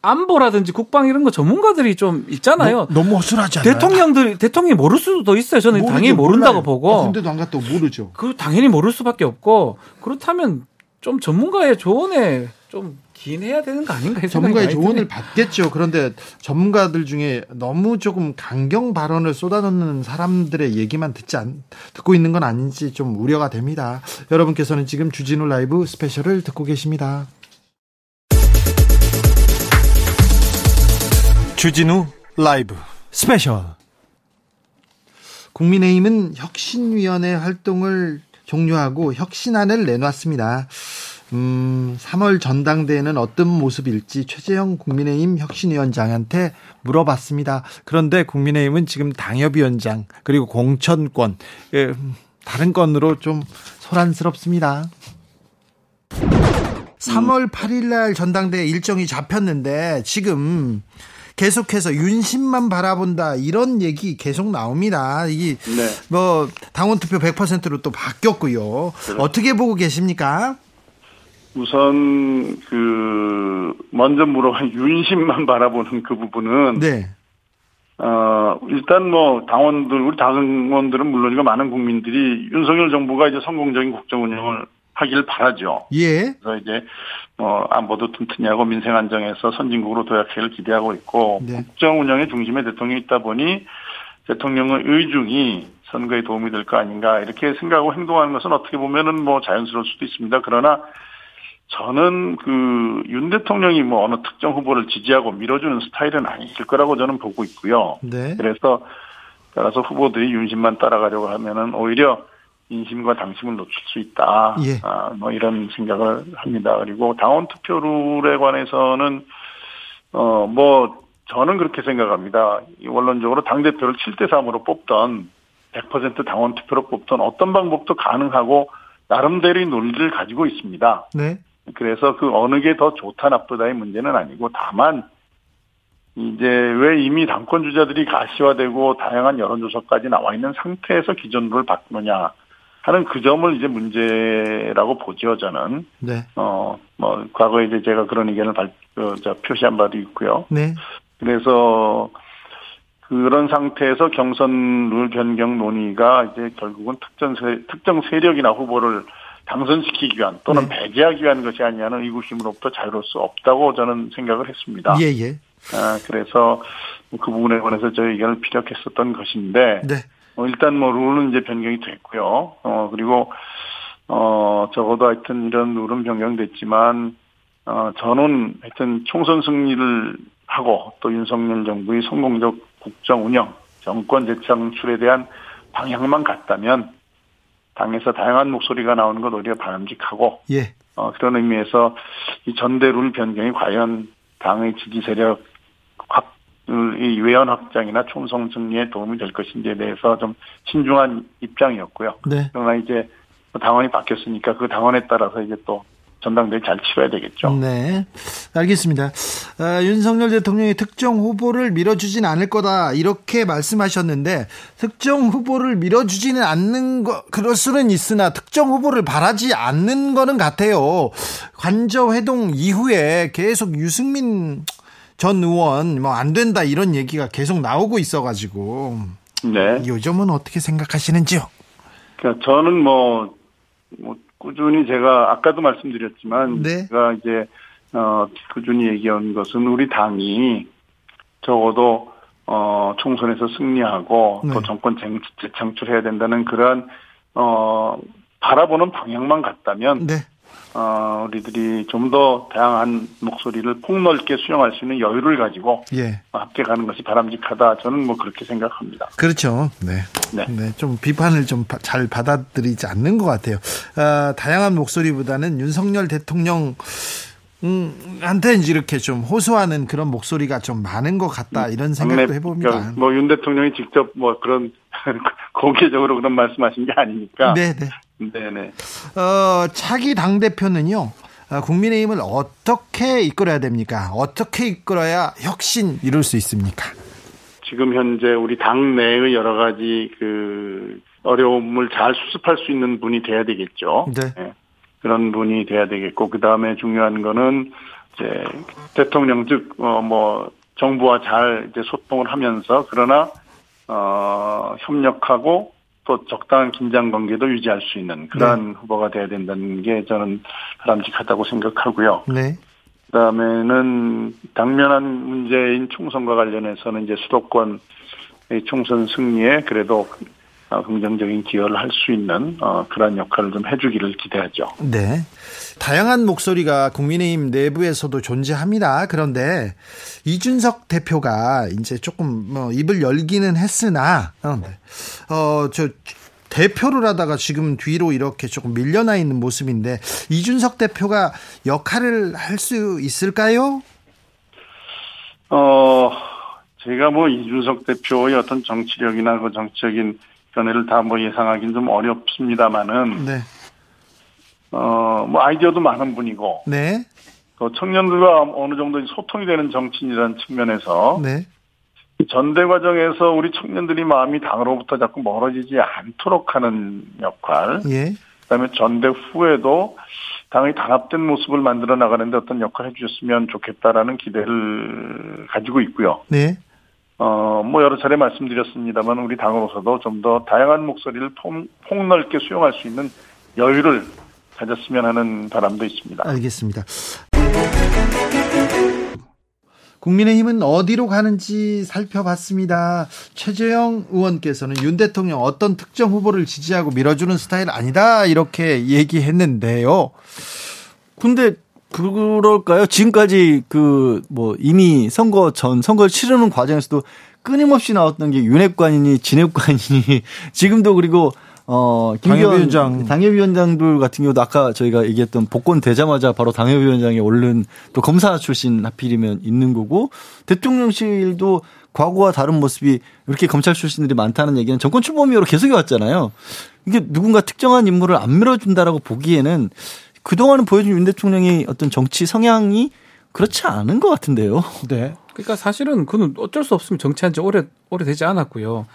안보라든지 국방 이런 거 전문가들이 좀 있잖아요. 너, 무 허술하지 않아요? 대통령들 대통령이 모를 수도 있어요. 저는 모르죠, 당연히 모른다고 몰라요. 보고. 아, 군대도 안 갔다 모르죠. 그 당연히 모를 수밖에 없고 그렇다면 좀 전문가의 조언에 좀 기인해야 되는 거 아닌가 전문가의 조언을 받겠죠. 그런데 전문가들 중에 너무 조금 강경 발언을 쏟아놓는 사람들의 얘기만 듣지 않, 듣고 있는 건 아닌지 좀 우려가 됩니다. 여러분께서는 지금 주진우 라이브 스페셜을 듣고 계십니다. 주진우 라이브 스페셜 국민의힘은 혁신위원회 활동을 종료하고 혁신안을 내놨습니다. 음, 3월 전당대회는 어떤 모습일지 최재형 국민의힘 혁신위원장한테 물어봤습니다. 그런데 국민의힘은 지금 당협위원장 그리고 공천권 예, 다른 건으로 좀 소란스럽습니다. 3월 8일 날 전당대회 일정이 잡혔는데 지금 계속해서 윤심만 바라본다 이런 얘기 계속 나옵니다. 이게 네. 뭐 당원 투표 100%로 또 바뀌었고요. 그래. 어떻게 보고 계십니까? 우선 그 먼저 물어본 *laughs* 윤심만 바라보는 그 부분은 네. 어 일단 뭐 당원들 우리 당원들은 물론이고 많은 국민들이 윤석열 정부가 이제 성공적인 국정 운영을 하길 바라죠. 예. 그래서 이제 뭐 안보도 튼튼히 하고 민생 안정에서 선진국으로 도약하기를 기대하고 있고 네. 국정 운영의 중심에 대통령이 있다 보니 대통령의 의중이 선거에 도움이 될 거 아닌가 이렇게 생각하고 행동하는 것은 어떻게 보면은 뭐 자연스러울 수도 있습니다. 그러나 저는 그 윤 대통령이 뭐 어느 특정 후보를 지지하고 밀어주는 스타일은 아니실 거라고 저는 보고 있고요. 네. 그래서 따라서 후보들이 윤심만 따라가려고 하면은 오히려 인심과 당심을 놓칠 수 있다. 예. 아, 뭐 이런 생각을 합니다. 그리고 당원 투표룰에 관해서는 어 뭐 저는 그렇게 생각합니다. 원론적으로 당 대표를 7대 3으로 뽑던 100% 당원 투표로 뽑던 어떤 방법도 가능하고 나름대로의 논리를 가지고 있습니다. 네. 그래서 그 어느 게 더 좋다 나쁘다의 문제는 아니고 다만 이제 왜 이미 당권 주자들이 가시화되고 다양한 여론조사까지 나와 있는 상태에서 기존 룰을 바꾸느냐 하는 그 점을 이제 문제라고 보죠 저는. 네. 어뭐 과거에 이제 제가 그런 의견을 발, 어, 표시한 바도 있고요. 네. 그래서 그런 상태에서 경선 룰 변경 논의가 이제 결국은 특정 세, 특정 세력이나 후보를 당선시키기 위한 또는 네. 배제하기 위한 것이 아니냐는 의구심으로부터 자유로울 수 없다고 저는 생각을 했습니다. 예, 예. 아, 그래서 그 부분에 관해서 저희 의견을 피력했었던 것인데, 네. 어, 일단 뭐 룰은 이제 변경이 됐고요. 어, 그리고, 어, 적어도 하여튼 이런 룰은 변경됐지만, 어, 저는 하여튼 총선 승리를 하고 또 윤석열 정부의 성공적 국정 운영, 정권 재창출에 대한 방향만 같다면 당에서 다양한 목소리가 나오는 것 오히려 바람직하고 예. 어, 그런 의미에서 이 전대 룰 변경이 과연 당의 지지 세력 확, 이 외연 확장이나 총선 승리에 도움이 될 것인지에 대해서 좀 신중한 입장이었고요. 네. 그러나 이제 당원이 바뀌었으니까 그 당원에 따라서 이제 또 전당대회 잘 치러야 되겠죠. 네. 알겠습니다. 아, 윤석열 대통령이 특정 후보를 밀어주진 않을 거다. 이렇게 말씀하셨는데, 특정 후보를 밀어주지는 않는 거, 그럴 수는 있으나, 특정 후보를 바라지 않는 거는 같아요. 관저 회동 이후에 계속 유승민 전 의원, 뭐, 안 된다, 이런 얘기가 계속 나오고 있어가지고. 네. 요즘은 어떻게 생각하시는지요? 그러니까 저는 뭐, 뭐 꾸준히 제가 아까도 말씀드렸지만 네. 제가 이제 어 꾸준히 얘기한 것은 우리 당이 적어도 어 총선에서 승리하고 네. 또 정권 재창출해야 된다는 그러한 어 바라보는 방향만 같다면 네. 어, 우리들이 좀 더 다양한 목소리를 폭넓게 수용할 수 있는 여유를 가지고 예. 함께 가는 것이 바람직하다. 저는 뭐 그렇게 생각합니다. 그렇죠. 네. 네. 네. 좀 비판을 좀 잘 받아들이지 않는 것 같아요. 아, 다양한 목소리보다는 윤석열 대통령 음, 한테 이렇게 좀 호소하는 그런 목소리가 좀 많은 것 같다 이런 생각도 네, 해봅니다. 그러니까 뭐윤 대통령이 직접 뭐 그런 *laughs* 공개적으로 그런 말씀하신 게 아니니까. 네네. 네네. 어, 차기 당 대표는요. 어, 국민의힘을 어떻게 이끌어야 됩니까? 어떻게 이끌어야 혁신 이룰 수 있습니까? 지금 현재 우리 당 내의 여러 가지 그 어려움을 잘 수습할 수 있는 분이 돼야 되겠죠. 네. 네. 그런 분이 돼야 되겠고 그 다음에 중요한 거는 이제 대통령 즉어뭐 정부와 잘 이제 소통을 하면서 그러나 어 협력하고 또 적당한 긴장 관계도 유지할 수 있는 그러한 네. 후보가 돼야 된다는 게 저는 바람직하다고 생각하고요. 네. 그다음에는 당면한 문제인 총선과 관련해서는 이제 수도권 총선 승리에 그래도 어, 긍정적인 기여를 할 수 있는 어, 그러한 역할을 좀 해주기를 기대하죠. 네. 다양한 목소리가 국민의힘 내부에서도 존재합니다. 그런데 이준석 대표가 이제 조금 뭐 입을 열기는 했으나 어, 네. 어저 대표를 하다가 지금 뒤로 이렇게 조금 밀려나 있는 모습인데 이준석 대표가 역할을 할 수 있을까요? 어 제가 뭐 이준석 대표의 어떤 정치력이나 그 정치적인 견해를 다 뭐 예상하기는 좀 어렵습니다만은 네. 어뭐 아이디어도 많은 분이고 네. 또 청년들과 어느 정도 소통이 되는 정치인이라는 측면에서 네. 전대 과정에서 우리 청년들이 마음이 당으로부터 자꾸 멀어지지 않도록 하는 역할. 예. 그다음에 전대 후에도 당의 단합된 모습을 만들어 나가는데 어떤 역할을 해주셨으면 좋겠다라는 기대를 가지고 있고요. 네. 어, 뭐 여러 차례 말씀드렸습니다만 우리 당으로서도 좀 더 다양한 목소리를 폭, 폭넓게 수용할 수 있는 여유를 가졌으면 하는 바람도 있습니다. 알겠습니다. 국민의힘은 어디로 가는지 살펴봤습니다. 최재형 의원께서는 윤 대통령 어떤 특정 후보를 지지하고 밀어주는 스타일 아니다 이렇게 얘기했는데요. 근데 그럴까요? 지금까지 그 뭐 이미 선거 전 선거를 치르는 과정에서도 끊임없이 나왔던 게 윤핵관이니 진핵관이니 *laughs* 지금도 그리고 어 당협위원장 당협위원장들 같은 경우도 아까 저희가 얘기했던 복권 되자마자 바로 당협위원장에 오른 또 검사 출신 하필이면 있는 거고 대통령실도 과거와 다른 모습이 이렇게 검찰 출신들이 많다는 얘기는 정권 출범 이후로 계속 해왔잖아요. 이게 누군가 특정한 인물을 안 밀어준다라고 보기에는 그동안은 보여준 윤 대통령의 어떤 정치 성향이 그렇지 않은 것 같은데요. 네. 그러니까 사실은 그는 어쩔 수 없으면 정치한 지 오래, 오래 되지 않았고요.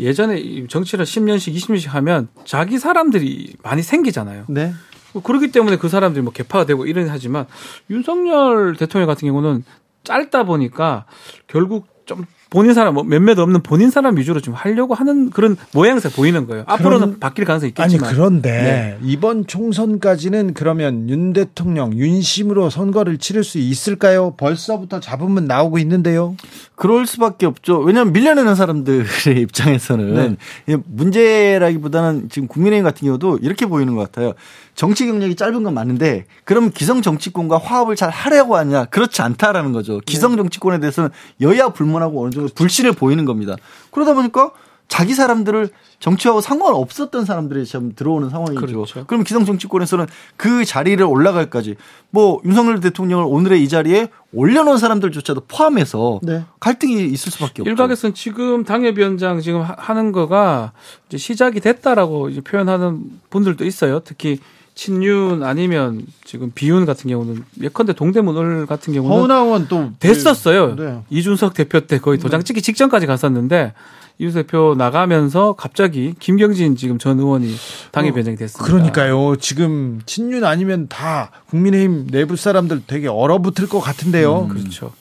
예전에 정치를 10년씩, 20년씩 하면 자기 사람들이 많이 생기잖아요. 네. 뭐 그렇기 때문에 그 사람들이 뭐 개파가 되고 이런 하지만 윤석열 대통령 같은 경우는 짧다 보니까 결국 좀 본인 사람 뭐 몇몇 없는 본인 사람 위주로 좀 하려고 하는 그런 모양새 보이는 거예요. 앞으로는 그런, 바뀔 가능성이 있겠지만. 아니 그런데 네. 이번 총선까지는 그러면 윤 대통령 윤심으로 선거를 치를 수 있을까요? 벌써부터 잡으면 나오고 있는데요. 그럴 수밖에 없죠. 왜냐하면 밀려내는 사람들의 *laughs* 입장에서는 네. 문제라기보다는 지금 국민의힘 같은 경우도 이렇게 보이는 것 같아요. 정치 경력이 짧은 건 맞는데 그럼 기성 정치권과 화합을 잘 하려고 하냐? 그렇지 않다라는 거죠. 기성 정치권에 대해서는 여야 불문하고 어느 정도 불신을 보이는 겁니다. 그러다 보니까 자기 사람들을 정치하고 상관없었던 사람들이 지금 들어오는 상황이죠. 그렇죠. 그럼 기성 정치권에서는 그 자리를 올라갈까지 뭐 윤석열 대통령을 오늘의 이 자리에 올려놓은 사람들조차도 포함해서 네. 갈등이 있을 수밖에 없죠. 일각에서는 지금 당협위원장 지금 하는 거가 이제 시작이 됐다라고 이제 표현하는 분들도 있어요. 특히 친윤 아니면 지금 비윤 같은 경우는 예컨대 동대문을 같은 경우는 허나원 또 됐었어요. 네. 이준석 대표 때 거의 도장 찍기 직전까지 갔었는데 이준석 대표 나가면서 갑자기 김경진 지금 전 의원이 당의 어, 변경이 됐습니다. 그러니까요. 지금 친윤 아니면 다 국민의힘 내부 사람들 되게 얼어붙을 것 같은데요. 음, 그렇죠.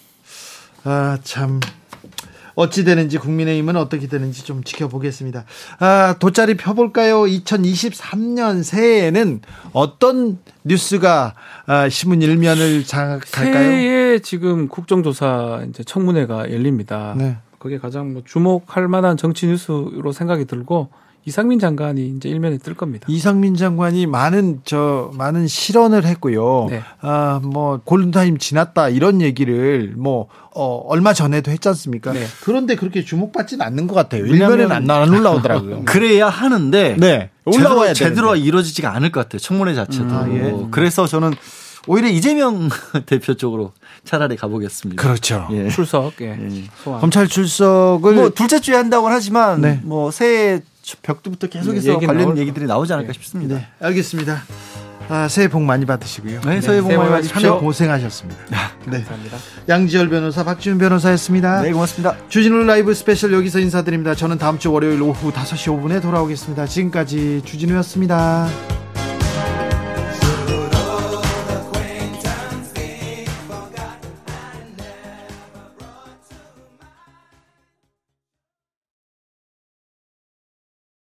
아, 참. 어찌 되는지 국민의힘은 어떻게 되는지 좀 지켜보겠습니다. 아, 돗자리 펴볼까요? 2023년 새해에는 어떤 뉴스가 아, 신문 일면을 장악할까요? 새해에 지금 국정조사 이제 청문회가 열립니다. 네. 그게 가장 뭐 주목할 만한 정치 뉴스로 생각이 들고 이상민 장관이 이제 일면에 뜰 겁니다. 이상민 장관이 많은 저 많은 실언을 했고요. 네. 아뭐 골든타임 지났다 이런 얘기를 뭐 어, 얼마 전에도 했지 않습니까? 네. 그런데 그렇게 주목받지는 않는 것 같아요. 일면에는 안, 안 올라오더라고요. *laughs* 그래야 하는데 네. 올라와야 제대로, 제대로 이루어지지가 않을 것 같아요. 청문회 자체도. 음, 아, 예. 그래서 저는 오히려 이재명 *laughs* 대표 쪽으로 차라리 가보겠습니다. 그렇죠. 예. 출석. 예. 예. 검찰 출석을 뭐 둘째 주에 한다고 하지만 네. 뭐 새해 벽두부터 계속해서 네, 관련 얘기들이 나오지 않을까 네. 싶습니다. 네, 알겠습니다. 아, 새해 복 많이 받으시고요. 네, 새해 복 많이 받으십시오. 고생하셨습니다. 네. 감사합니다. 양지열 변호사, 박지훈 변호사였습니다. 네, 고맙습니다. 주진우 라이브 스페셜 여기서 인사드립니다. 저는 다음 주 월요일 오후 5시 5분에 돌아오겠습니다. 지금까지 주진우였습니다.